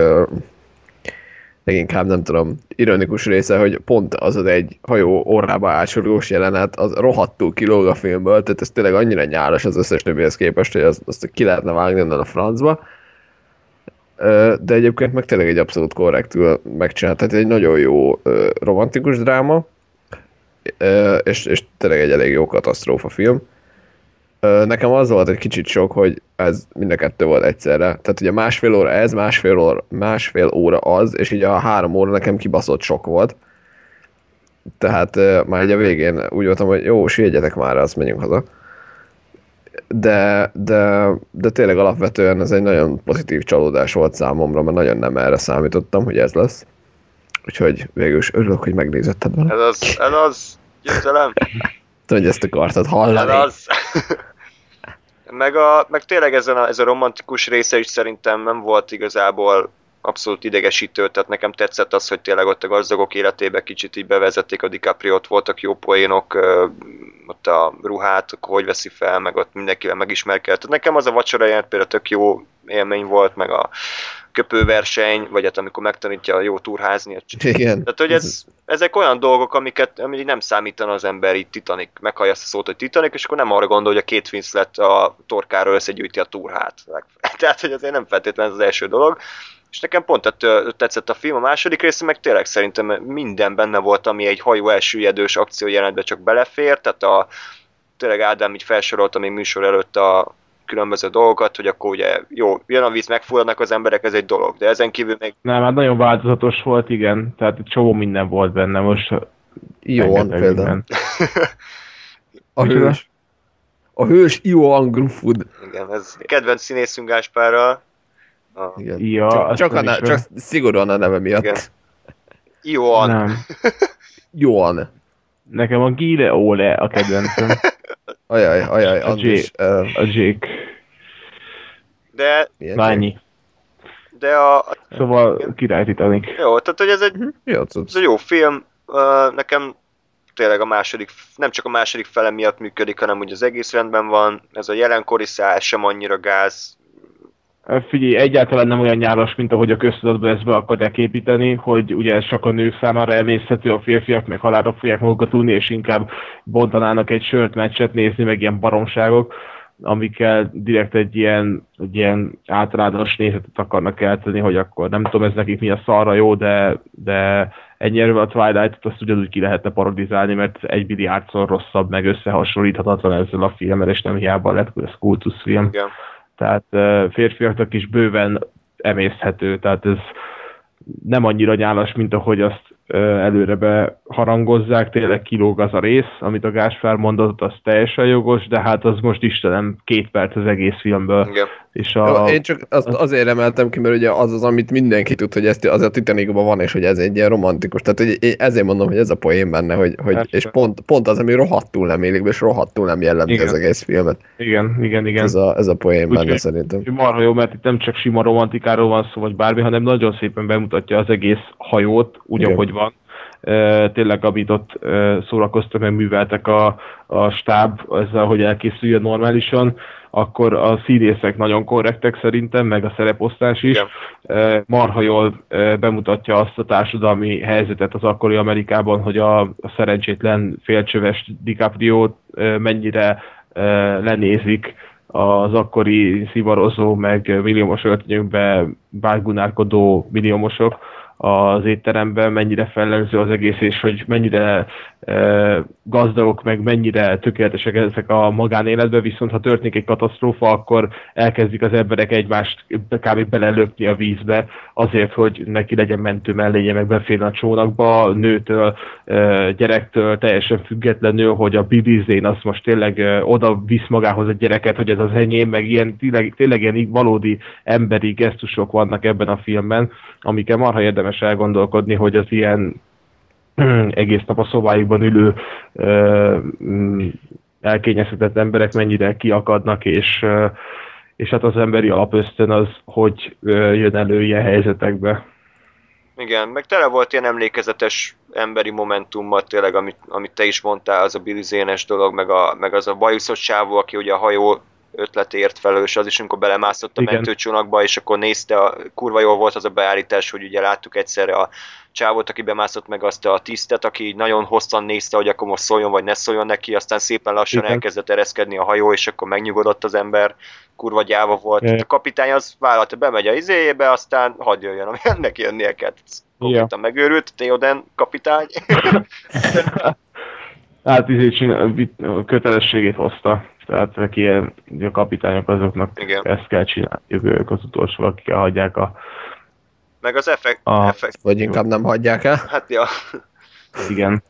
leginkább nem tudom, ironikus része, hogy pont az az egy hajó orrába átsorgós jelenet, az rohadtul kilóg a filmből, tehát ez tényleg annyira nyálas az összes többihez képest, hogy az, azt ki lehetne vágni onnan a francba. De egyébként meg tényleg egy abszolút korrektül megcsinált, tehát egy nagyon jó romantikus dráma, és, és tényleg egy elég jó katasztrófa film. Nekem az volt egy kicsit sok, hogy ez mind a kettő volt egyszerre. Tehát ugye másfél óra ez, másfél óra, másfél óra az, és így a három óra nekem kibaszott sok volt. Tehát már egy a végén úgy voltam, hogy jó, siedjetek már, azt menjünk haza. De, de, de tényleg alapvetően ez egy nagyon pozitív csalódás volt számomra, mert nagyon nem erre számítottam, hogy ez lesz. Úgyhogy végül is örülök, hogy megnézetted vele. Ez az, ez az, győzelem. Tudom, hogy ezt akartad Ez hallani. az. meg, a, meg tényleg ezen a, ez a romantikus része is szerintem nem volt igazából abszolút idegesítő, tehát nekem tetszett az, hogy tényleg ott a gazdagok életébe kicsit így bevezették a DiCaprio-t, voltak jó poénok, ott a ruhát, akkor hogy veszi fel, meg ott mindenkivel megismerkedett. Nekem az a vacsora jelent például tök jó élmény volt, meg a köpőverseny, vagy hát amikor megtanítja a jó turházni. Igen. Tehát, hogy ez, ezek olyan dolgok, amiket ami nem számítana az ember, így Titanic, meghallja ezt a szót, hogy Titanic, és akkor nem arra gondol, hogy a két Winslet a torkáról összegyűjti a turhát. Tehát, hogy azért nem feltétlenül ez az első dolog. És nekem pont ettől tetszett a film, a második része meg tényleg szerintem minden benne volt, ami egy hajó elsüllyedős akciójelentbe csak belefér, tehát a, tényleg Ádám így felsorolta még műsor előtt a különböző dolgokat, hogy akkor ugye jó, jön a víz, megfulladnak az emberek, ez egy dolog, de ezen kívül még Nem, hát nagyon változatos volt, igen. Tehát egy csomó minden volt benne most. Ioan rengeteg például. A hős. A hős Ioan Grufud. igen, ez kedvenc színészünk Gáspárral. A Igen. Ja, csak, csak, a ne, csak szigorúan a neve miatt. Igen. Ioan. Joan. Nekem a Gile Ole a kedvencem. Ajaj, ajaj, A Andris. Uh, A Jake. De, ennyi. de a, Szóval király Titanic. jó, tehát hogy ez egy, Jó, ez egy jó film, uh, nekem tényleg a második, nem csak a második fele miatt működik, hanem úgy az egész rendben van, ez a jelenkori szál sem annyira gáz, Figyelj, egyáltalán nem olyan nyálas, mint ahogy a köztudatban ezt be akarják építeni, hogy ugye ez csak a nők számára emészhető, a férfiak meg halálra fogják magukat tudni, és inkább bontanának egy sört, meccset nézni, meg ilyen baromságok, amikkel direkt egy ilyen, egy ilyen általános nézetet akarnak eltenni, hogy akkor nem tudom, ez nekik mi a szarra jó, de, de ennyire a Twilight-ot azt ugyanúgy ki lehetne parodizálni, mert egy milliárdszor rosszabb, meg összehasonlíthatatlan ezzel a filmmel, és nem hiába lett ez kultuszfilm igen. Tehát férfiaknak is bőven emészhető, tehát ez nem annyira nyálas, mint ahogy azt előre beharangozzák, tényleg kilóg az a rész, amit a Gáspár mondott, az teljesen jogos, de hát az most Istenem két perc az egész filmből, igen. és Jó, a... én csak azt azért emeltem ki, mert ugye az az, amit mindenki tud, hogy ez az a Titanicban van, és hogy ez egy ilyen romantikus. Tehát hogy én ezért mondom, hogy ez a poén benne, hogy, hogy Persze. és pont, pont az, ami rohadtul nem élik, és rohadtul nem jellemzi az egész filmet. Igen, igen, igen. Ez a, ez a poén benne Úgyhogy- szerintem. Marha jó, mert itt nem csak sima romantikáról van szó, vagy bármi, hanem nagyon szépen bemutatja az egész hajót, úgy, Igen. ahogy van. Tényleg, amit ott szórakoztak, meg műveltek a, a stáb ezzel, hogy elkészüljön normálisan, akkor a színészek nagyon korrektek szerintem, meg a szereposztás is. Igen. Marha jól bemutatja azt a társadalmi helyzetet az akkori Amerikában, hogy a, szerencsétlen félcsöves DiCaprio mennyire lenézik az akkori szivarozó, meg milliómos öltönyökbe bárgunárkodó milliómosok az étteremben, mennyire felelőző az egész, és hogy mennyire e, gazdagok, meg mennyire tökéletesek ezek a magánéletben, viszont ha történik egy katasztrófa, akkor elkezdik az emberek egymást kb. belelökni a vízbe, azért, hogy neki legyen mentő mellénye, meg beférjen a csónakba, nőtől, e, gyerektől, teljesen függetlenül, hogy a bibizén az most tényleg e, oda visz magához a gyereket, hogy ez az enyém, meg ilyen, tényleg, tényleg ilyen valódi emberi gesztusok vannak ebben a filmben, amikkel marha érdemes elgondolkodni, hogy az ilyen egész nap a szobájukban ülő mm, elkényeztetett emberek mennyire kiakadnak, és, és hát az emberi alapösztön az, hogy jön elő ilyen helyzetekbe. Igen, meg tele volt ilyen emlékezetes emberi momentummal tényleg, amit, amit te is mondtál, az a Billy Zénes dolog, meg, a, meg az a bajuszos sávó, aki ugye a hajó ötletért felelős, az is, amikor belemászott a Igen. mentőcsónakba, és akkor nézte, a, kurva jól volt az a beállítás, hogy ugye láttuk egyszerre a csávót, aki bemászott meg azt a tisztet, aki így nagyon hosszan nézte, hogy akkor most szóljon vagy ne szóljon neki, aztán szépen lassan Igen. elkezdett ereszkedni a hajó, és akkor megnyugodott az ember, kurva gyáva volt. Igen. A kapitány az vállalta, bemegy a izéjébe, aztán hadd jöjjön, ami neki jönnie kell. Konkrétan megőrült, Theoden kapitány. Hát izé kötelességét hozta. Tehát aki ilyen, a kapitányok azoknak Igen. ezt kell csinálniuk, ők az utolsó, akik elhagyják a... Meg az effekt, A- effekt Vagy inkább nem hagyják el. hát ja, Igen.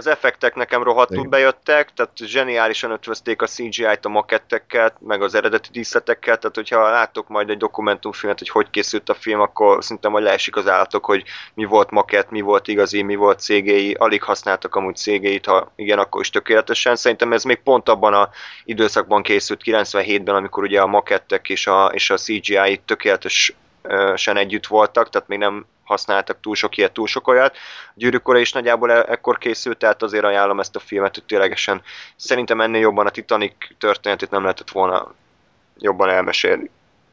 Az effektek nekem rohadtul Igen. bejöttek, tehát zseniálisan ötvözték a CGI-t a makettekkel, meg az eredeti díszletekkel, tehát hogyha láttok majd egy dokumentumfilmet, hogy hogy készült a film, akkor szinte majd leesik az állatok, hogy mi volt makett, mi volt igazi, mi volt CGI, alig használtak amúgy CGI-t, ha igen, akkor is tökéletesen. Szerintem ez még pont abban a időszakban készült 97-ben, amikor ugye a makettek és a, és a CGI tökéletesen együtt voltak, tehát még nem használtak túl sok ilyet, túl sok olyat. Gyűrűk Ura is nagyjából e- ekkor készült, tehát azért ajánlom ezt a filmet, hogy ténylegesen szerintem ennél jobban a Titanic történetét nem lehetett volna jobban elmesélni.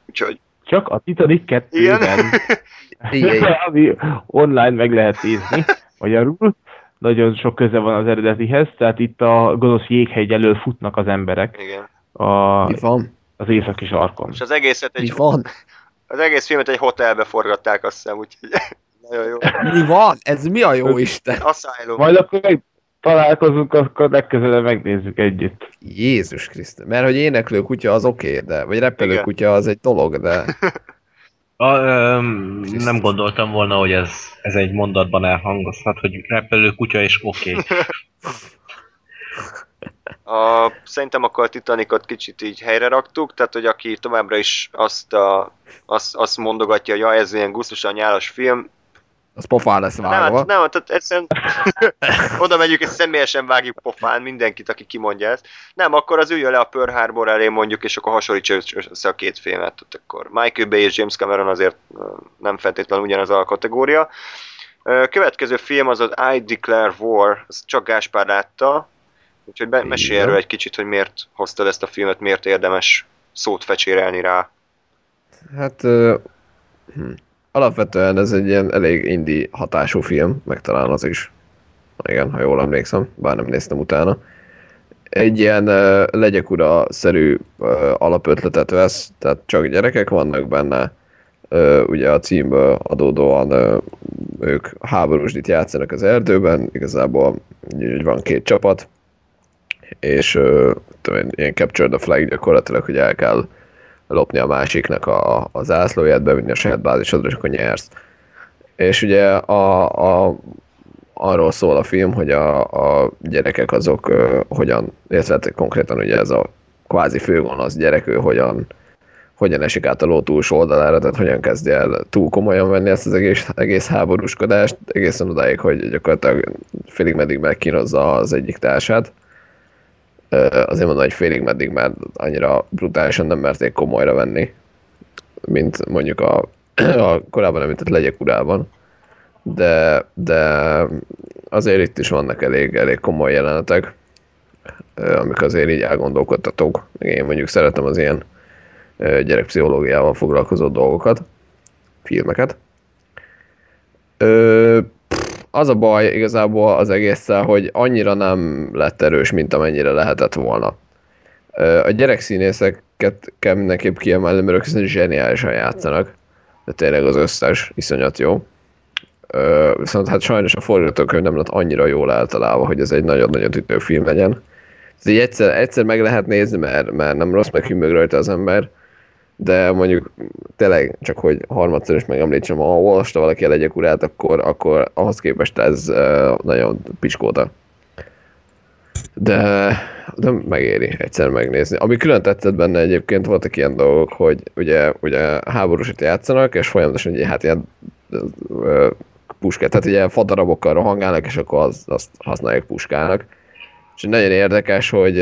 Úgyhogy Csak a Titanic 2-ben. igen. Igen. ami online meg lehet nézni, magyarul. Nagyon sok köze van az eredetihez, tehát itt a gonosz jéghegy elől futnak az emberek igen. a, Mi van? az északi sarkon. És az egészet Mi egy, van? Az egész filmet egy hotelbe forgatták, azt hiszem, úgyhogy nagyon jó. Mi van? Ez mi a jó Isten? Asylum. Majd akkor meg, találkozunk, akkor legközelebb megnézzük együtt. Jézus Krisztus. Mert hogy éneklő kutya az oké, okay, de, vagy repelő Igen. kutya az egy dolog, de A, öm, nem gondoltam volna, hogy ez, ez egy mondatban elhangozhat, hogy repelő kutya és oké. Okay. A, szerintem akkor a Titanicot kicsit így helyre raktuk, tehát hogy aki továbbra is azt, a, azt, azt mondogatja, hogy ja, ez ilyen gusztusan nyálas film, az pofán lesz nem, vágva. hát, nem, tehát egyszerűen oda megyünk és személyesen vágjuk pofán mindenkit, aki kimondja ezt. Nem, akkor az üljön le a Pearl Harbor elé mondjuk, és akkor hasonlítsa össze a két filmet. Tehát akkor Michael Bay és James Cameron azért nem feltétlenül ugyanaz a kategória. Következő film az az I Declare War, ezt csak Gáspár látta, úgyhogy be, mesélj erről egy kicsit, hogy miért hoztad ezt a filmet, miért érdemes szót fecsérelni rá. Hát ö, hm. alapvetően ez egy ilyen elég indi hatású film, meg talán az is. Igen, ha jól emlékszem, bár nem néztem utána. Egy ilyen uh, legyek ura-szerű uh, alapötletet vesz, tehát csak gyerekek vannak benne, uh, ugye a címből adódóan uh, ők háborúsdit játszanak az erdőben, igazából így van két csapat, és tudom ilyen capture the flag gyakorlatilag, hogy el kell lopni a másiknak a, a zászlóját, bevinni a saját bázisodra, és akkor nyersz. És ugye a, a, arról szól a film, hogy a, a gyerekek azok uh, hogyan, illetve hát konkrétan ugye ez a kvázi főgonosz gyerek, ő hogyan, hogyan esik át a ló túlsó oldalára, tehát hogyan kezdi el túl komolyan venni ezt az egész, egész háborúskodást, egészen odáig, hogy gyakorlatilag félig meddig megkínozza az egyik társát. Azért mondom, hogy félig meddig, mert annyira brutálisan nem merték komolyra venni, mint mondjuk a, a korábban említett legyek urában. De, de azért itt is vannak elég, elég komoly jelenetek, amik azért így elgondolkodtatók. Én mondjuk szeretem az ilyen gyerekpszichológiával foglalkozó dolgokat, filmeket. Az a baj igazából az egésszel, hogy annyira nem lett erős, mint amennyire lehetett volna. A gyerekszínészeket kell mindenképp kiemelni, mert ők szerintem zseniálisan játszanak. De tényleg az összes iszonyat jó. Viszont hát sajnos a forgatókönyv nem lett annyira jól eltalálva, hogy ez egy nagyon-nagyon ütő film legyen. Ez így egyszer, egyszer meg lehet nézni, mert, mert nem rossz, meg hűmög rajta az ember, de mondjuk tényleg csak, hogy harmadszor is megemlítsem, ha olvasta valaki a legyek urát, akkor, akkor ahhoz képest ez nagyon piskóta. De, de megéri egyszer megnézni. Ami külön tetszett benne egyébként, voltak ilyen dolgok, hogy ugye, ugye háborúsat játszanak, és folyamatosan ugye, hát ilyen puskát, tehát ugye fadarabokkal rohangálnak, és akkor az, azt használják puskának. És nagyon érdekes, hogy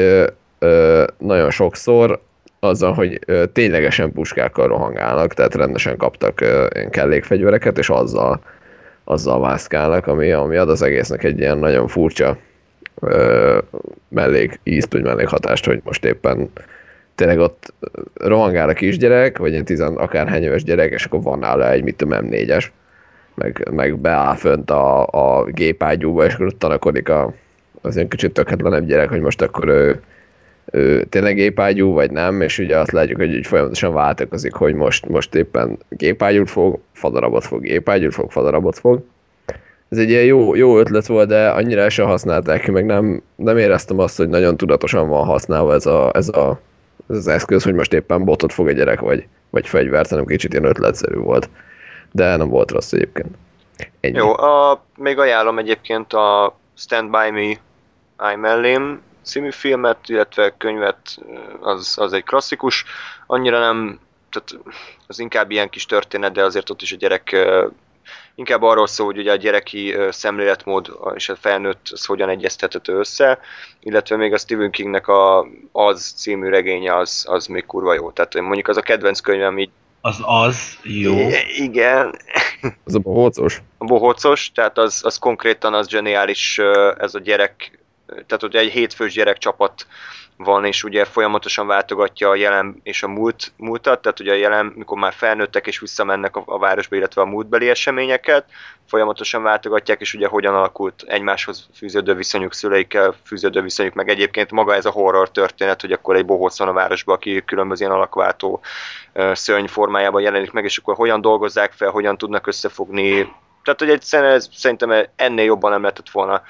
ö, nagyon sokszor azzal, hogy ténylegesen puskákkal rohangálnak, tehát rendesen kaptak kellékfegyvereket, és azzal, azzal mászkálnak, ami, ami ad az egésznek egy ilyen nagyon furcsa ö, mellék ízt, vagy mellékhatást, hogy most éppen tényleg ott rohangál a kisgyerek, vagy egy tizen akárhány éves gyerek, és akkor van nála egy, mit tudom, M4-es, meg, meg beáll fönt a, a gépágyúba, és akkor ott tanakodik a, az ilyen kicsit tökhetlenebb gyerek, hogy most akkor ő, tényleg gépágyú, vagy nem, és ugye azt látjuk, hogy így folyamatosan változik, hogy most, most éppen gépágyút fog, fadarabot fog, gépágyút fog, fadarabot fog. Ez egy ilyen jó, jó ötlet volt, de annyira el sem használták ki, meg nem, nem éreztem azt, hogy nagyon tudatosan van használva ez, a, ez, a, ez az eszköz, hogy most éppen botot fog a gyerek, vagy, vagy fegyvert, hanem kicsit ilyen ötletszerű volt. De nem volt rossz egyébként. Ennyi. Jó, a, még ajánlom egyébként a Stand By Me I Mellém című filmet, illetve könyvet, az, az egy klasszikus. Annyira nem, tehát az inkább ilyen kis történet, de azért ott is a gyerek inkább arról szól, hogy ugye a gyereki szemléletmód és a felnőtt az hogyan egyeztethető össze, illetve még a Stephen Kingnek a Az című regénye az, az még kurva jó. Tehát mondjuk az a kedvenc könyvem így Az az, jó. I- igen, Az a bohócos. a bohócos, tehát az, az konkrétan az zseniális ez a gyerek, tehát ugye egy hétfős gyerekcsapat van, és ugye folyamatosan váltogatja a jelen és a múlt, múltat, tehát ugye a jelen, mikor már felnőttek és visszamennek a, a városba, illetve a múltbeli eseményeket, folyamatosan váltogatják, és ugye hogyan alakult egymáshoz fűződő viszonyuk, szüleikkel fűződő viszonyuk, meg egyébként maga ez a horror történet, hogy akkor egy bohóc van a városba, aki különböző ilyen alakváltó szörny formájában jelenik meg, és akkor hogyan dolgozzák fel, hogyan tudnak összefogni, Tehát, hogy egyszerűen ez, szerintem ennél jobban nem lehetett volna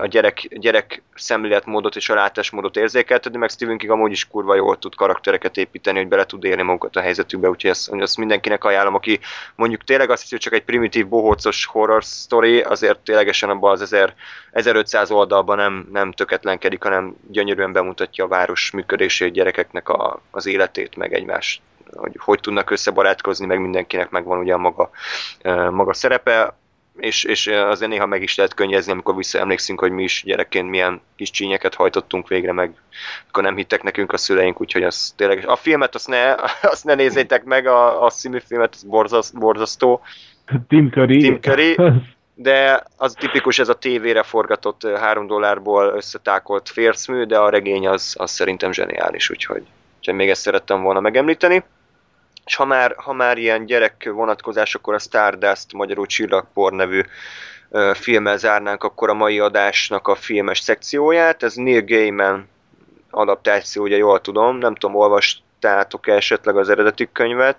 a gyerek, gyerek szemléletmódot és a látásmódot érzékeltetni, meg Stephen King amúgy is kurva jól tud karaktereket építeni, hogy bele tud élni magukat a helyzetükbe, úgyhogy ezt, ezt mindenkinek ajánlom, aki mondjuk tényleg azt hiszi, hogy csak egy primitív bohócos horror story, azért ténylegesen abban az 1000, 1500 oldalban nem, nem töketlenkedik, hanem gyönyörűen bemutatja a város működését, gyerekeknek a, az életét, meg egymást hogy hogy tudnak összebarátkozni, meg mindenkinek megvan ugye a maga, maga szerepe, és, és azért néha meg is lehet könnyezni, amikor visszaemlékszünk, hogy mi is gyerekként milyen kis csínyeket hajtottunk végre, meg akkor nem hittek nekünk a szüleink, úgyhogy az tényleg, a filmet azt ne, azt ne nézzétek meg, a, a színű filmet, az borzaszt, borzasztó. Tim Curry. Tim Curry. De az tipikus, ez a tévére forgatott három dollárból összetákolt fércmű, de a regény az, az szerintem zseniális, úgyhogy, úgyhogy még ezt szerettem volna megemlíteni. És ha már, ha már ilyen gyerek vonatkozás, akkor a Stardust, magyarul Csillagpor nevű filmmel zárnánk akkor a mai adásnak a filmes szekcióját. Ez Neil Gaiman adaptáció, ugye jól tudom, nem tudom, olvastátok -e esetleg az eredeti könyvet?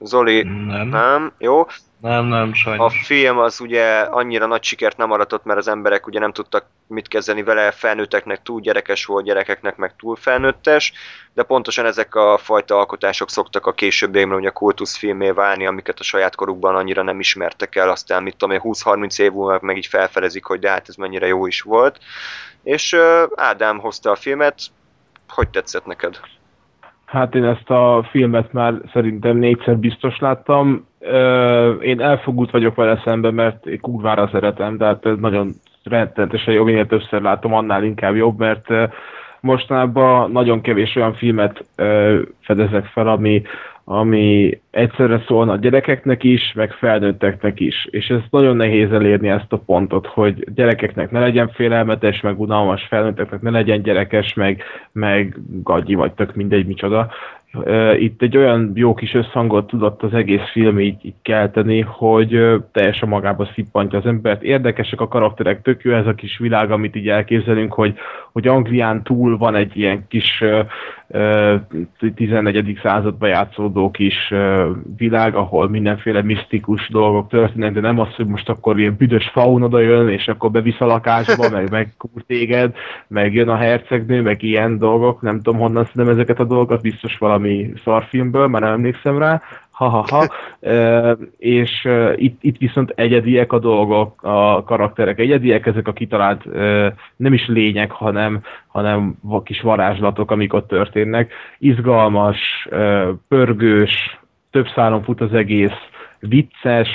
Zoli, Nem. nem? Jó. Nem, nem, A sajnos. film az ugye annyira nagy sikert nem aratott, mert az emberek ugye nem tudtak mit kezdeni vele, felnőtteknek túl gyerekes volt, gyerekeknek meg túl felnőttes, de pontosan ezek a fajta alkotások szoktak a későbbiekben ugye kultuszfilmé válni, amiket a saját korukban annyira nem ismertek el, aztán mit tudom én, 20-30 év múlva meg így felfedezik, hogy de hát ez mennyire jó is volt. És ö, Ádám hozta a filmet, hogy tetszett neked? Hát én ezt a filmet már szerintem négyszer biztos láttam. Én elfogult vagyok vele szemben, mert én kurvára szeretem, de hát ez nagyon rettenetesen jó, minél többször látom, annál inkább jobb, mert ö, mostanában nagyon kevés olyan filmet fedezek fel, ami, ami egyszerre szólna a gyerekeknek is, meg felnőtteknek is. És ez nagyon nehéz elérni ezt a pontot, hogy gyerekeknek ne legyen félelmetes, meg unalmas, felnőtteknek ne legyen gyerekes, meg, meg gagyi, vagy tök mindegy micsoda. Itt egy olyan jó kis összhangot tudott az egész film így, így kelteni, hogy teljesen magába szippantja az embert. Érdekesek a karakterek, tök jó ez a kis világ, amit így elképzelünk, hogy, hogy Anglián túl van egy ilyen kis 14. században játszódó kis világ, ahol mindenféle misztikus dolgok történnek, de nem az, hogy most akkor ilyen büdös faun oda jön, és akkor bevisz a lakásba, meg megkúr téged, meg jön a hercegnő, meg ilyen dolgok, nem tudom honnan szedem ezeket a dolgokat, biztos valami szarfilmből, már nem emlékszem rá, ha-ha-ha, és itt, itt viszont egyediek a dolgok, a karakterek egyediek, ezek a kitalált nem is lények, hanem, hanem kis varázslatok, amik ott történnek. Izgalmas, pörgős, több szálon fut az egész, vicces,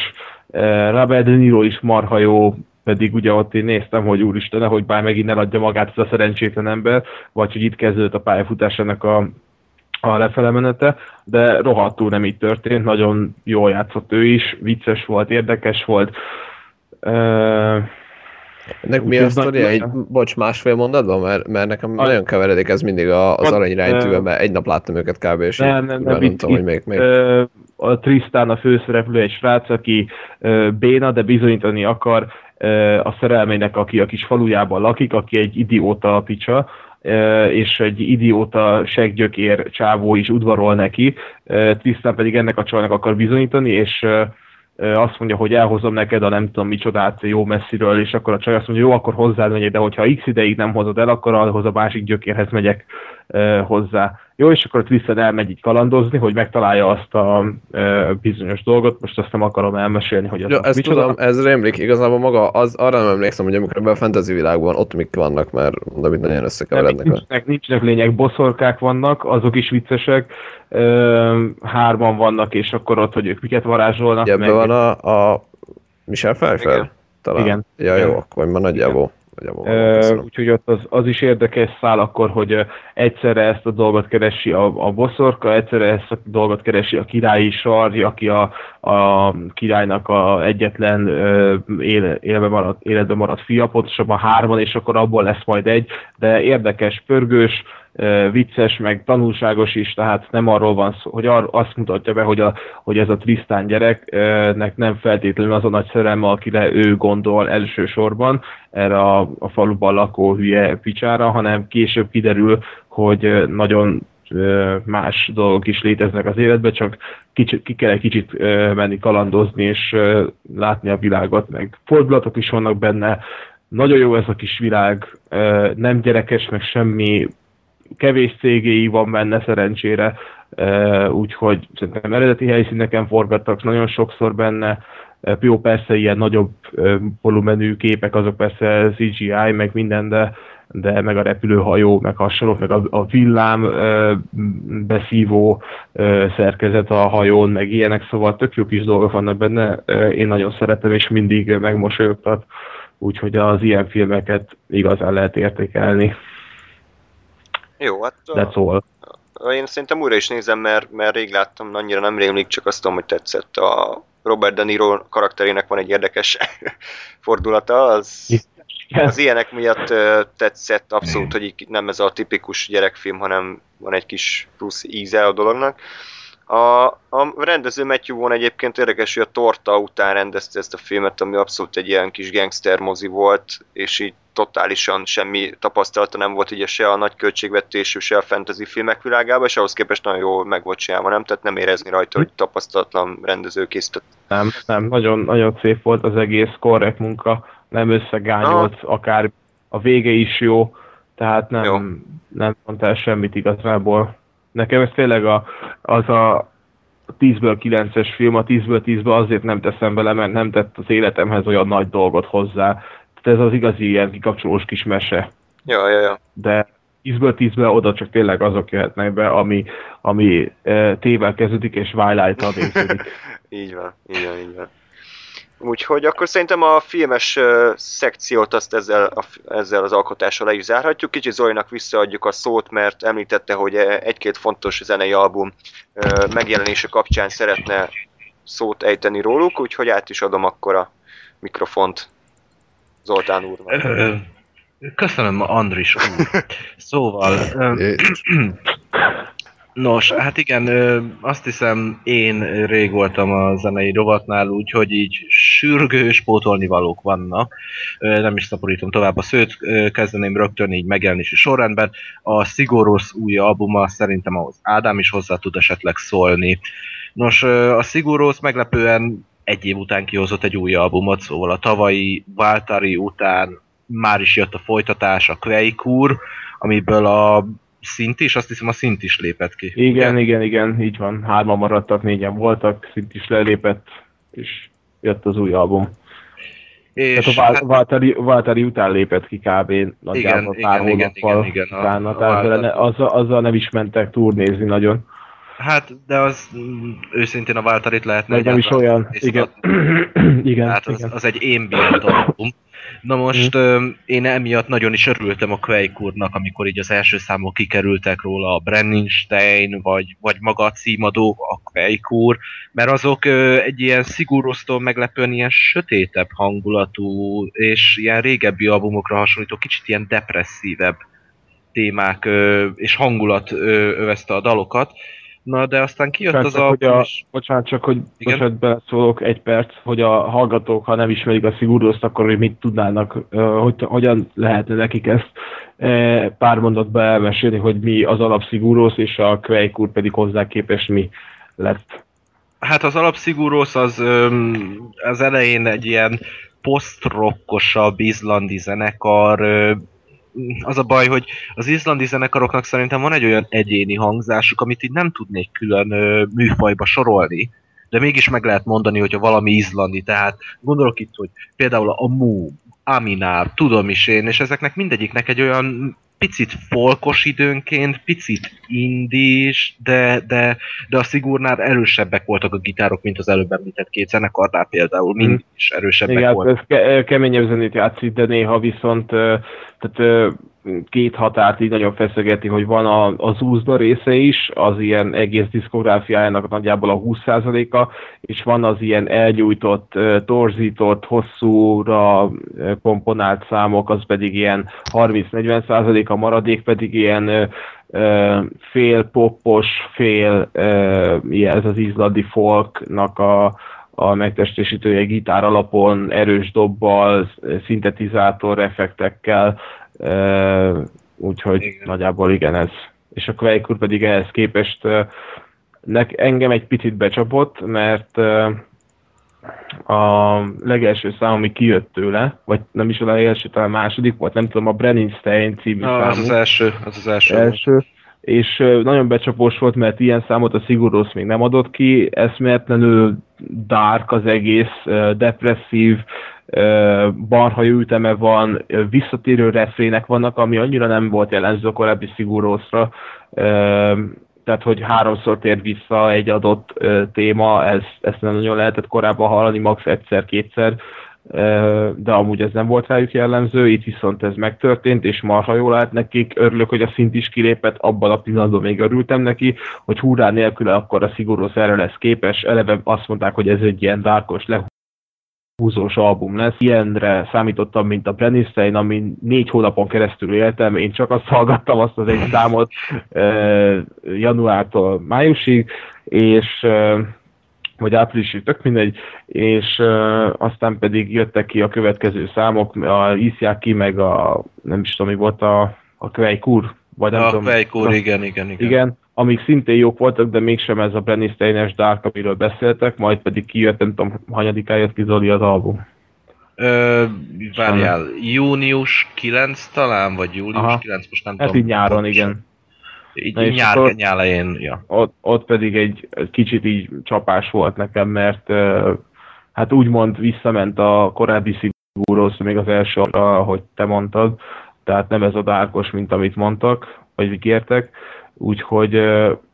Robert De Niro is marha jó, pedig ugye ott én néztem, hogy úristen, hogy bár megint eladja magát ez a szerencsétlen ember, vagy hogy itt kezdődött a pályafutásának a a lefele menete, de rohadtul nem így történt, nagyon jól játszott ő is, vicces volt, érdekes volt. Ö, Ennek mi a sztoria? Egy, bocs, másfél mondatban? Mert, mert nekem A- nagyon keveredik ez mindig a, az A- aranyránytűvel, ö- mert egy nap láttam őket kb. és Nem, nem, nem, nem tudom, hogy még, még. a Tristan a főszereplő egy srác, aki béna, de bizonyítani akar a szerelmének, aki a kis falujában lakik, aki egy idióta picsa, ö, és egy idióta seggyökér csávó is udvarol neki, Tristan pedig ennek a csajnak akar bizonyítani, és azt mondja, hogy elhozom neked a nem tudom micsodát jó messziről, és akkor a csaj azt mondja, jó, akkor hozzád megyek, de hogyha x ideig nem hozod el, akkor ahhoz a másik gyökérhez megyek hozzá. Jó, és akkor a Tristan elmegy így kalandozni, hogy megtalálja azt a ö, bizonyos dolgot, most azt nem akarom elmesélni, hogy az Ja, a ezt micsoda. tudom, ez rémlik, igazából maga, az, arra nem emlékszem, hogy amikor ebben a fantasy világban ott mik vannak, mert mondom, itt nagyon Nem, összekeverednek. nincsenek, nincsenek lényeg, boszorkák vannak, azok is viccesek, ö, hárman vannak, és akkor ott, hogy ők miket varázsolnak. Ebben van a, a Michel Pfeiffer? Igen. Talán. Igen. Ja, jó, Igen. akkor már nagyjából. Nagyjából Ö, úgyhogy ott az, az is érdekes szál akkor, hogy egyszerre ezt a dolgot keresi a, a boszorka, egyszerre ezt a dolgot keresi a királyi sarj, aki a, a királynak a egyetlen ö, éle, élve maradt, életben maradt fia, pontosabban hárman, és akkor abból lesz majd egy, de érdekes, pörgős, vicces, meg tanulságos is, tehát nem arról van szó, hogy ar, azt mutatja be, hogy, a, hogy ez a Trisztán gyereknek nem feltétlenül az a nagy szerelme, akire ő gondol elsősorban, erre a, a faluban lakó hülye picsára, hanem később kiderül, hogy nagyon más dolgok is léteznek az életben, csak kicsit, ki kell egy kicsit menni kalandozni, és látni a világot, meg fordulatok is vannak benne, nagyon jó ez a kis világ, nem gyerekes, meg semmi, kevés cégéi van benne szerencsére, ö, úgyhogy szerintem eredeti helyszíneken forgattak nagyon sokszor benne, Ö, jó, persze ilyen nagyobb ö, volumenű képek, azok persze CGI, meg minden, de, de meg a repülőhajó, meg hasonlók, meg a, a villám ö, beszívó szerkezet a hajón, meg ilyenek, szóval tök jó kis dolgok vannak benne, én nagyon szeretem, és mindig megmosolyogtat, úgyhogy az ilyen filmeket igazán lehet értékelni. Jó, hát That's all. én szerintem újra is nézem, mert, mert rég láttam, annyira nem rémlik, csak azt tudom, hogy tetszett. A Robert De Niro karakterének van egy érdekes fordulata, az, az ilyenek miatt tetszett abszolút, hogy nem ez a tipikus gyerekfilm, hanem van egy kis plusz íze a dolognak. A, a rendező Matthew Vaughn egyébként érdekes, hogy a Torta után rendezte ezt a filmet, ami abszolút egy ilyen kis gangster mozi volt, és így totálisan semmi tapasztalata nem volt ugye se a nagy költségvetésű, se a fantasy filmek világában, és ahhoz képest nagyon jól meg volt csinálva, nem? Tehát nem érezni rajta, hogy tapasztalatlan rendező készített. Nem, nem, nagyon, nagyon szép volt az egész, korrekt munka, nem összegányolt, akár a vége is jó, tehát nem, Jó. nem mondtál semmit igazából. Nekem ez tényleg a, az a 10-ből 9-es film, a 10-ből 10-ből azért nem teszem bele, mert nem tett az életemhez olyan nagy dolgot hozzá. Tehát ez az igazi ilyen kikapcsolós kis mese. Ja, ja, ja. De 10-ből 10-ből oda csak tényleg azok jöhetnek be, ami, ami e, tével kezdődik és Twilight-tal végződik. így van, így van, így van. Úgyhogy akkor szerintem a filmes szekciót azt ezzel, a, ezzel az alkotással le is zárhatjuk. Kicsit Zolinak visszaadjuk a szót, mert említette, hogy eh, egy-két fontos zenei album megjelenése kapcsán szeretne szót ejteni róluk, úgyhogy át is adom akkor a mikrofont Zoltán úrnak. Köszönöm, Andris úr. Szóval, nos, hát igen, azt hiszem én rég voltam a zenei rovatnál, úgyhogy így sürgős pótolnivalók vannak. Ö, Nem is szaporítom tovább a szőt, kezdeném rögtön így megjelenési sorrendben. A Sigurus új albuma szerintem ahhoz Ádám is hozzá tud esetleg szólni. Nos, a Sigurus meglepően egy év után kihozott egy új albumot, szóval a tavalyi Valtari után már is jött a folytatás, a Quake amiből a szint is, azt hiszem a szint is lépett ki. Igen, igen, igen, így van. Hárman maradtak, négyen voltak, szint is lelépett, és jött az új album. És Tehát a Val- hát, Valtteri után lépett ki kb. nagyjából Igen, pár igen, igen, hónappal igen, igen, a- utána, a tehát Valtteri. azzal, azzal nem is mentek turnézni nagyon. Hát, de az mm, őszintén a Valtarit lehetne Meg nem is olyan, igen. igen, Tehát az, igen. az egy ambient album. Na most mm. én emiatt nagyon is örültem a Quake úrnak, amikor így az első számok kikerültek róla, a Brenninstein, vagy, vagy maga a címadó, a Quake úr, mert azok egy ilyen szigurosztól meglepően ilyen sötétebb hangulatú, és ilyen régebbi albumokra hasonlító, kicsit ilyen depresszívebb témák és hangulat övezte a dalokat. Na, de aztán kijött Csak, az csak, album, a, és bocsánat, csak hogy Igen? bocsánat, beleszólok egy perc, hogy a hallgatók, ha nem ismerik a Sigurdoszt, akkor hogy mit tudnának, hogy, hogyan lehetne nekik ezt pár mondatba elmesélni, hogy mi az alap Sigurdos, és a Quake úr pedig hozzá képest mi lett. Hát az alapszigurosz az az elején egy ilyen post-rockosabb izlandi zenekar. Az a baj, hogy az izlandi zenekaroknak szerintem van egy olyan egyéni hangzásuk, amit így nem tudnék külön ö, műfajba sorolni, de mégis meg lehet mondani, hogyha valami izlandi, tehát gondolok itt, hogy például a Mu, Aminár, tudom is én, és ezeknek mindegyiknek egy olyan picit folkos időnként, picit indis, de, de, de a Sigurnál erősebbek voltak a gitárok, mint az előbb említett két zenekarnál például, mind is erősebbek Igen, hát voltak. ez ke- keményebb zenét játszik, de néha viszont tehát, két határt így nagyon feszegeti, hogy van a, az úzda része is, az ilyen egész diszkográfiájának nagyjából a 20%-a, és van az ilyen elgyújtott, torzított, hosszúra komponált számok, az pedig ilyen 30-40%, a maradék pedig ilyen fél poppos, fél ez az izlandi folknak a, a megtestesítője gitár alapon, erős dobbal, szintetizátor effektekkel, úgyhogy Igen. nagyjából igen ez. és a Quake pedig ehhez képest nek, engem egy picit becsapott, mert a legelső szám, ami kijött tőle, vagy nem is a legelső, talán a második volt, nem tudom, a Brenningstein című Na, számú. az az első, az az első. első és nagyon becsapós volt, mert ilyen számot a Siguros még nem adott ki, eszméletlenül dark az egész, depresszív, barhajú üteme van, visszatérő refrének vannak, ami annyira nem volt jelenző a korábbi Sigurosra, tehát hogy háromszor tér vissza egy adott téma, ez, ezt nem nagyon lehetett korábban hallani, max. egyszer-kétszer, de amúgy ez nem volt rájuk jellemző, itt viszont ez megtörtént, és marha jól állt nekik, örülök, hogy a szint is kilépett, abban a pillanatban még örültem neki, hogy hurrá nélkül akkor a szigorú erre lesz képes, eleve azt mondták, hogy ez egy ilyen dárkos, húzós album lesz. Ilyenre számítottam, mint a Brennistein, ami négy hónapon keresztül éltem, én csak azt hallgattam, azt az egy számot januártól májusig, és vagy áprilisig, tök mindegy, és uh, aztán pedig jöttek ki a következő számok, a Isziaki, meg a, nem is tudom, mi volt a, a Kvejkur, vagy nem a tudom. Kvejkur, igen, igen, igen. Igen, amik szintén jók voltak, de mégsem ez a Brenny Steines Dark, amiről beszéltek, majd pedig kijött, nem tudom, hanyadikán jött ki Zoli az album. Ö, várjál, június 9 talán, vagy július Aha. 9, most nem Hát tudom. így nyáron, igen. Így Na nyár, nyár elején, ja. ott, ott pedig egy kicsit így csapás volt nekem, mert hát úgymond visszament a korábbi szigúróhoz, még az első arra, ahogy te mondtad, tehát nem ez a dárkos, mint amit mondtak, vagy kértek, úgyhogy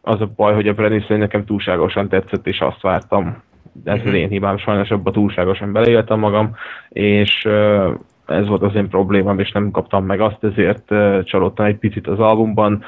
az a baj, hogy a Brenisztén nekem túlságosan tetszett, és azt vártam. Ez Mhm. az én hibám, sajnos abba túlságosan beleéltem magam, és ez volt az én problémám, és nem kaptam meg azt, ezért csalódtam egy picit az albumban.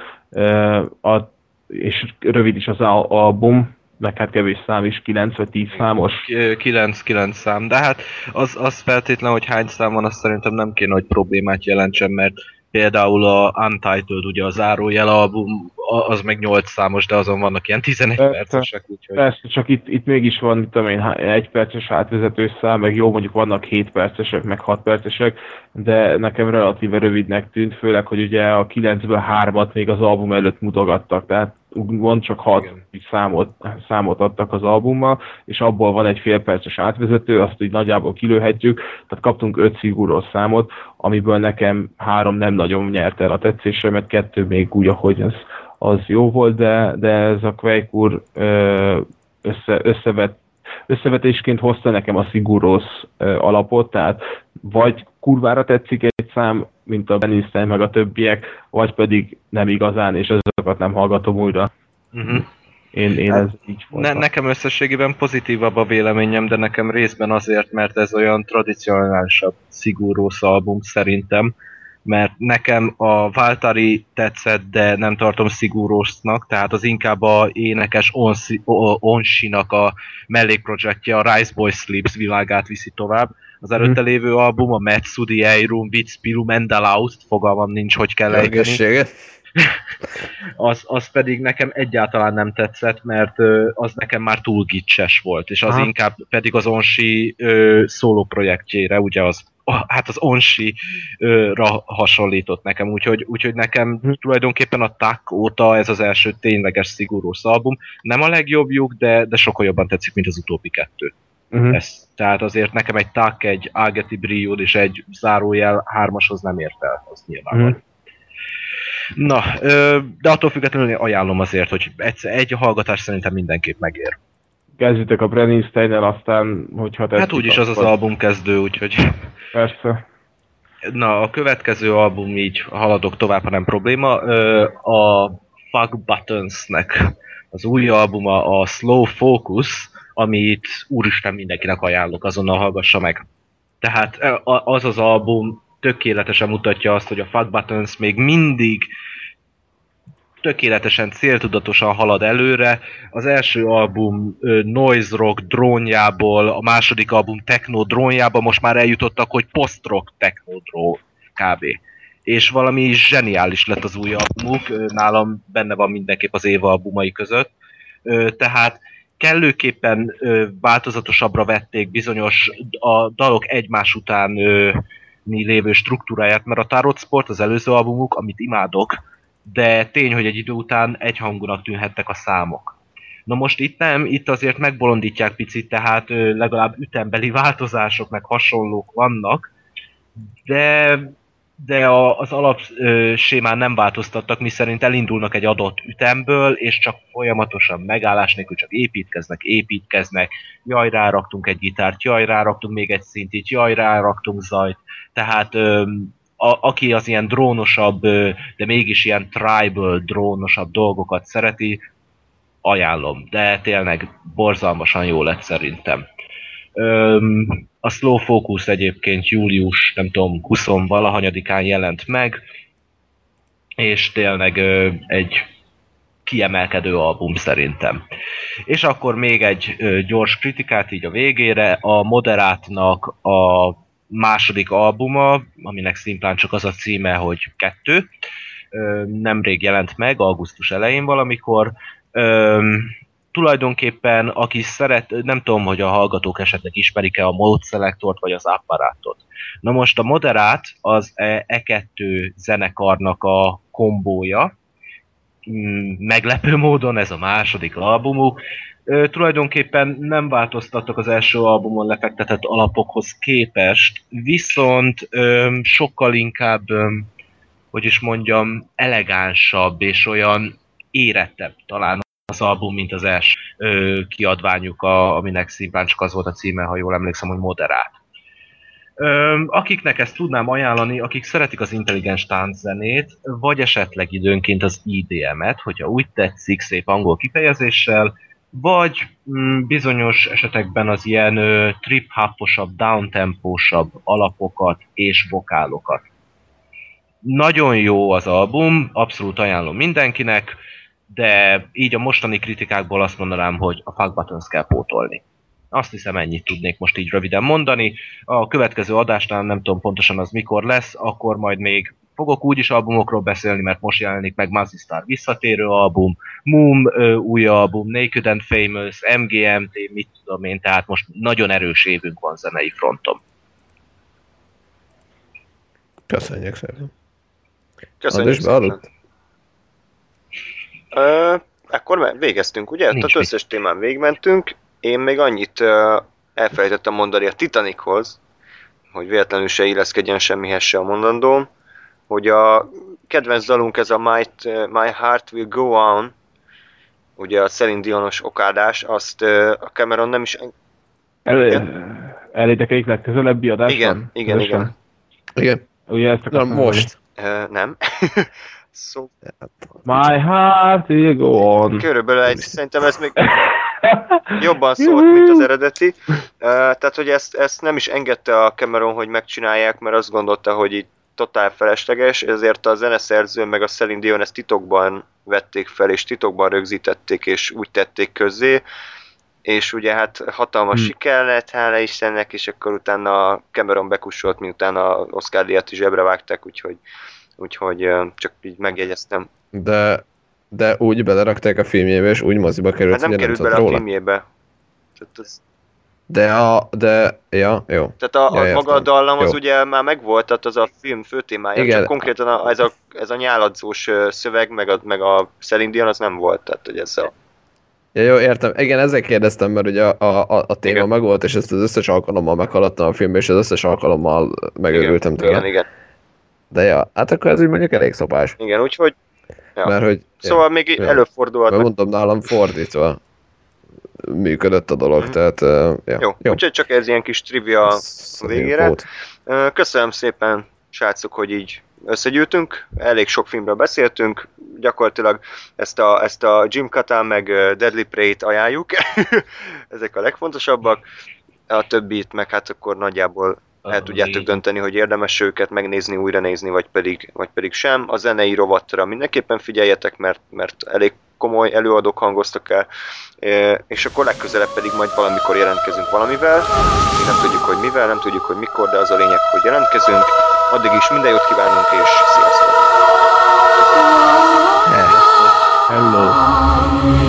A és rövid is az al- album, meg hát kevés szám is, 9 vagy 10 számos. 9-9 szám, de hát az, az feltétlen, hogy hány szám van, azt szerintem nem kéne, hogy problémát jelentsen, mert például a Untitled, ugye a zárójel album, az meg 8 számos, de azon vannak ilyen 11 Persze. percesek, úgyhogy... Persze, csak itt, itt mégis van, mit tudom én, egy perces átvezető szám, meg jó, mondjuk vannak 7 percesek, meg 6 percesek, de nekem relatíve rövidnek tűnt, főleg, hogy ugye a 9-ből 3-at még az album előtt mutogattak, tehát úgymond csak 6 Igen. számot, számot adtak az albummal, és abból van egy fél perces átvezető, azt így nagyjából kilőhetjük, tehát kaptunk 5 szigúros számot, amiből nekem három nem nagyon nyert el a tetszésemet, kettő még úgy, ahogy az, az jó volt, de, de ez a Quake úr össze, összevet, összevetésként hozta nekem a Siguros alapot, tehát vagy kurvára tetszik egy szám, mint a Benisztán meg a többiek, vagy pedig nem igazán, és azokat nem hallgatom újra. Uh-huh. Én, én Hát, ez így Ne, voltam. nekem összességében pozitívabb a véleményem, de nekem részben azért, mert ez olyan tradicionálisabb Siguros album szerintem, mert nekem a Valtari tetszett, de nem tartom Sigurosnak, tehát az inkább a énekes Onsinak a mellékprojektje, a Rise Boy Sleeps világát viszi tovább. Az előtte lévő album, a Metsudi Eirum, Vitspiru Mendalaust, fogalmam nincs, hogy kell ejteni az, az pedig nekem egyáltalán nem tetszett, mert az nekem már túl gicses volt, és az Aha. inkább pedig az Onsi szóló projektjére, ugye az hát az Onsi-ra hasonlított nekem, úgyhogy, úgyhogy nekem Hm. tulajdonképpen a TAK óta ez az első tényleges szigorús album. Nem a legjobbjuk, de, de sokkal jobban tetszik, mint az utóbbi kettő. Uh-huh. Ez, tehát azért nekem egy TAK, egy Ageti Briod és egy zárójel hármashoz nem ért el, az nyilván Mhm. van. Na, de attól függetlenül ajánlom azért, hogy egyszer, egy hallgatás szerintem mindenképp megér. Kezdjétek a Brennistein-el, aztán, hogyha tetszik, Hát úgyis az az album kezdő, úgyhogy... Persze. Na, a következő album így haladok tovább, ha nem probléma. A Fuck Buttonsnek az új albuma a Slow Focus, amit úristen mindenkinek ajánlok, azonnal hallgassa meg. Tehát az az album tökéletesen mutatja azt, hogy a Fuck Buttons még mindig tökéletesen, céltudatosan halad előre. Az első album ö, noise rock drónjából, a második album techno drónjába most már eljutottak, hogy post-rock techno drón kb. És valami zseniális lett az új albumuk, nálam benne van mindenképp az éva albumai között. Ö, Tehát kellőképpen ö, változatosabbra vették bizonyos a dalok egymás után ö, lévő struktúráját, mert a Tarot Sport, az előző albumuk, amit imádok, de tény, hogy egy idő után egyhangúnak tűnhettek a számok. Na most itt nem, itt azért megbolondítják picit, tehát legalább ütembeli változások, meg hasonlók vannak, de de a, az alap ö, sémán nem változtattak, mi szerint elindulnak egy adott ütemből, és csak folyamatosan megállás nélkül csak építkeznek, építkeznek, jaj, ráraktunk egy gitárt, jaj, ráraktunk még egy szintit, jaj, ráraktunk zajt, tehát ö, a, aki az ilyen drónosabb, de mégis ilyen tribal drónosabb dolgokat szereti, ajánlom, de tényleg borzalmasan jó lett szerintem. Öm, a Slow Focus egyébként július, nem tudom, 20 valahanyadikán jelent meg, és tényleg ö, egy kiemelkedő album szerintem. És akkor még egy ö, gyors kritikát így a végére, a Moderátnak a második albuma, aminek szimplán csak az a címe, hogy kettő, nemrég jelent meg, augusztus elején valamikor, tulajdonképpen, aki szeret, nem tudom, hogy a hallgatók esetleg ismerik-e a Mode Selectort vagy az apparátot. Na most a Moderát az E2 zenekarnak a kombója, Mm, meglepő módon ez a második albumuk. Tulajdonképpen nem változtattak az első albumon lefektetett alapokhoz képest, viszont ö, sokkal inkább, ö, hogy is mondjam, elegánsabb és olyan érettebb talán az album, mint az első ö, kiadványuk, a, aminek szimplán csak az volt a címe, ha jól emlékszem, hogy moderát. Ö, akiknek ezt tudnám ajánlani, akik szeretik az intelligens tánczenét, vagy esetleg időnként az IDM-et, hogyha úgy tetszik, szép angol kifejezéssel, vagy mm, bizonyos esetekben az ilyen ö, trip-hoposabb, down-tempósabb alapokat és vokálokat. Nagyon jó az album, abszolút ajánlom mindenkinek, de így a mostani kritikákból azt mondanám, hogy a fuck buttons kell pótolni. Azt hiszem ennyit tudnék most így röviden mondani. A következő adásnál nem tudom pontosan az mikor lesz, akkor majd még fogok úgyis albumokról beszélni, mert most jelenik meg Mazzy Star visszatérő album, Moom ö, új album, Naked and Famous, MGMT, mit tudom én, tehát most nagyon erős évünk van zenei fronton. Köszönjük szépen. Köszönjük Adás szépen. Ö, akkor végeztünk, ugye? Nincs Tehát összes témán végmentünk. Én még annyit ö, elfelejtettem mondani a Titanichoz, hogy véletlenül se illeszkedjen semmihez se a mondandóm, hogy a kedvenc dalunk ez a My, My Heart Will Go On, ugye a Celine Dionos okádás, azt a Cameron nem is... El, elédekeik legközelebbi adásban? Igen, igen, Közösen? igen. Igen. Ugye ezt Na most. Ö, nem. szó. My heart will go on. körülbelül egy, szerintem ez még jobban szólt, mint az eredeti. Uh, tehát, hogy ezt, ezt nem is engedte a Cameron, hogy megcsinálják, mert azt gondolta, hogy így totál felesleges, ezért a zeneszerző meg a Celine Dion ezt titokban vették fel, és titokban rögzítették, és úgy tették közzé, és ugye hát hatalmas Hmm. siker lett, hála Istennek, és akkor utána a Cameron bekussolt, miután a Oscar díjat is zsebre vágták, úgyhogy, úgyhogy csak így megjegyeztem. De, de úgy belerakták a filmjébe, és úgy moziba került, Hát nem került tudott bele a róla. filmjébe. Tehát ez, De a, de, ja, jó. Tehát a, Ja, a maga a dallam az Jó. ugye már megvolt, tehát az a film főtémája, Igen. Csak konkrétan a, ez, a, ez a nyáladzós szöveg, meg a, meg a Celine Dion az nem volt, tehát hogy ez a... Ja, jó, értem. Igen, ezzel kérdeztem, mert ugye a, a, a, téma Igen. megvolt, és ezt az összes alkalommal meghaladtam a filmbe, és az összes alkalommal megörültem igen, tőle. igen, igen, De ja, hát akkor ez úgy mondjuk elég szopás. igen, úgyhogy, Ja. Mert hogy, szóval még Ja. előfordulhat. mert mondom, nálam fordítva működött a dolog, Mhm. tehát uh, ja. Jó, jó, úgyhogy csak ez ilyen kis trivia Ez végére. Köszönöm szépen, srácok, hogy így összegyűltünk, elég sok filmről beszéltünk, gyakorlatilag ezt a, ezt a Jim Katan meg Deadly Prey-t ajánljuk, ezek a legfontosabbak, a többit meg hát akkor nagyjából el tudjátok dönteni, hogy érdemes őket megnézni, újra nézni, vagy pedig, vagy pedig sem. A zenei rovatra mindenképpen figyeljetek, mert, mert elég komoly előadók hangoztak el, E, és akkor legközelebb pedig majd valamikor jelentkezünk valamivel. Mi nem tudjuk, hogy mivel, nem tudjuk, hogy mikor, de az a lényeg, hogy jelentkezünk. Addig is minden jót kívánunk, és sziasztok! Hello.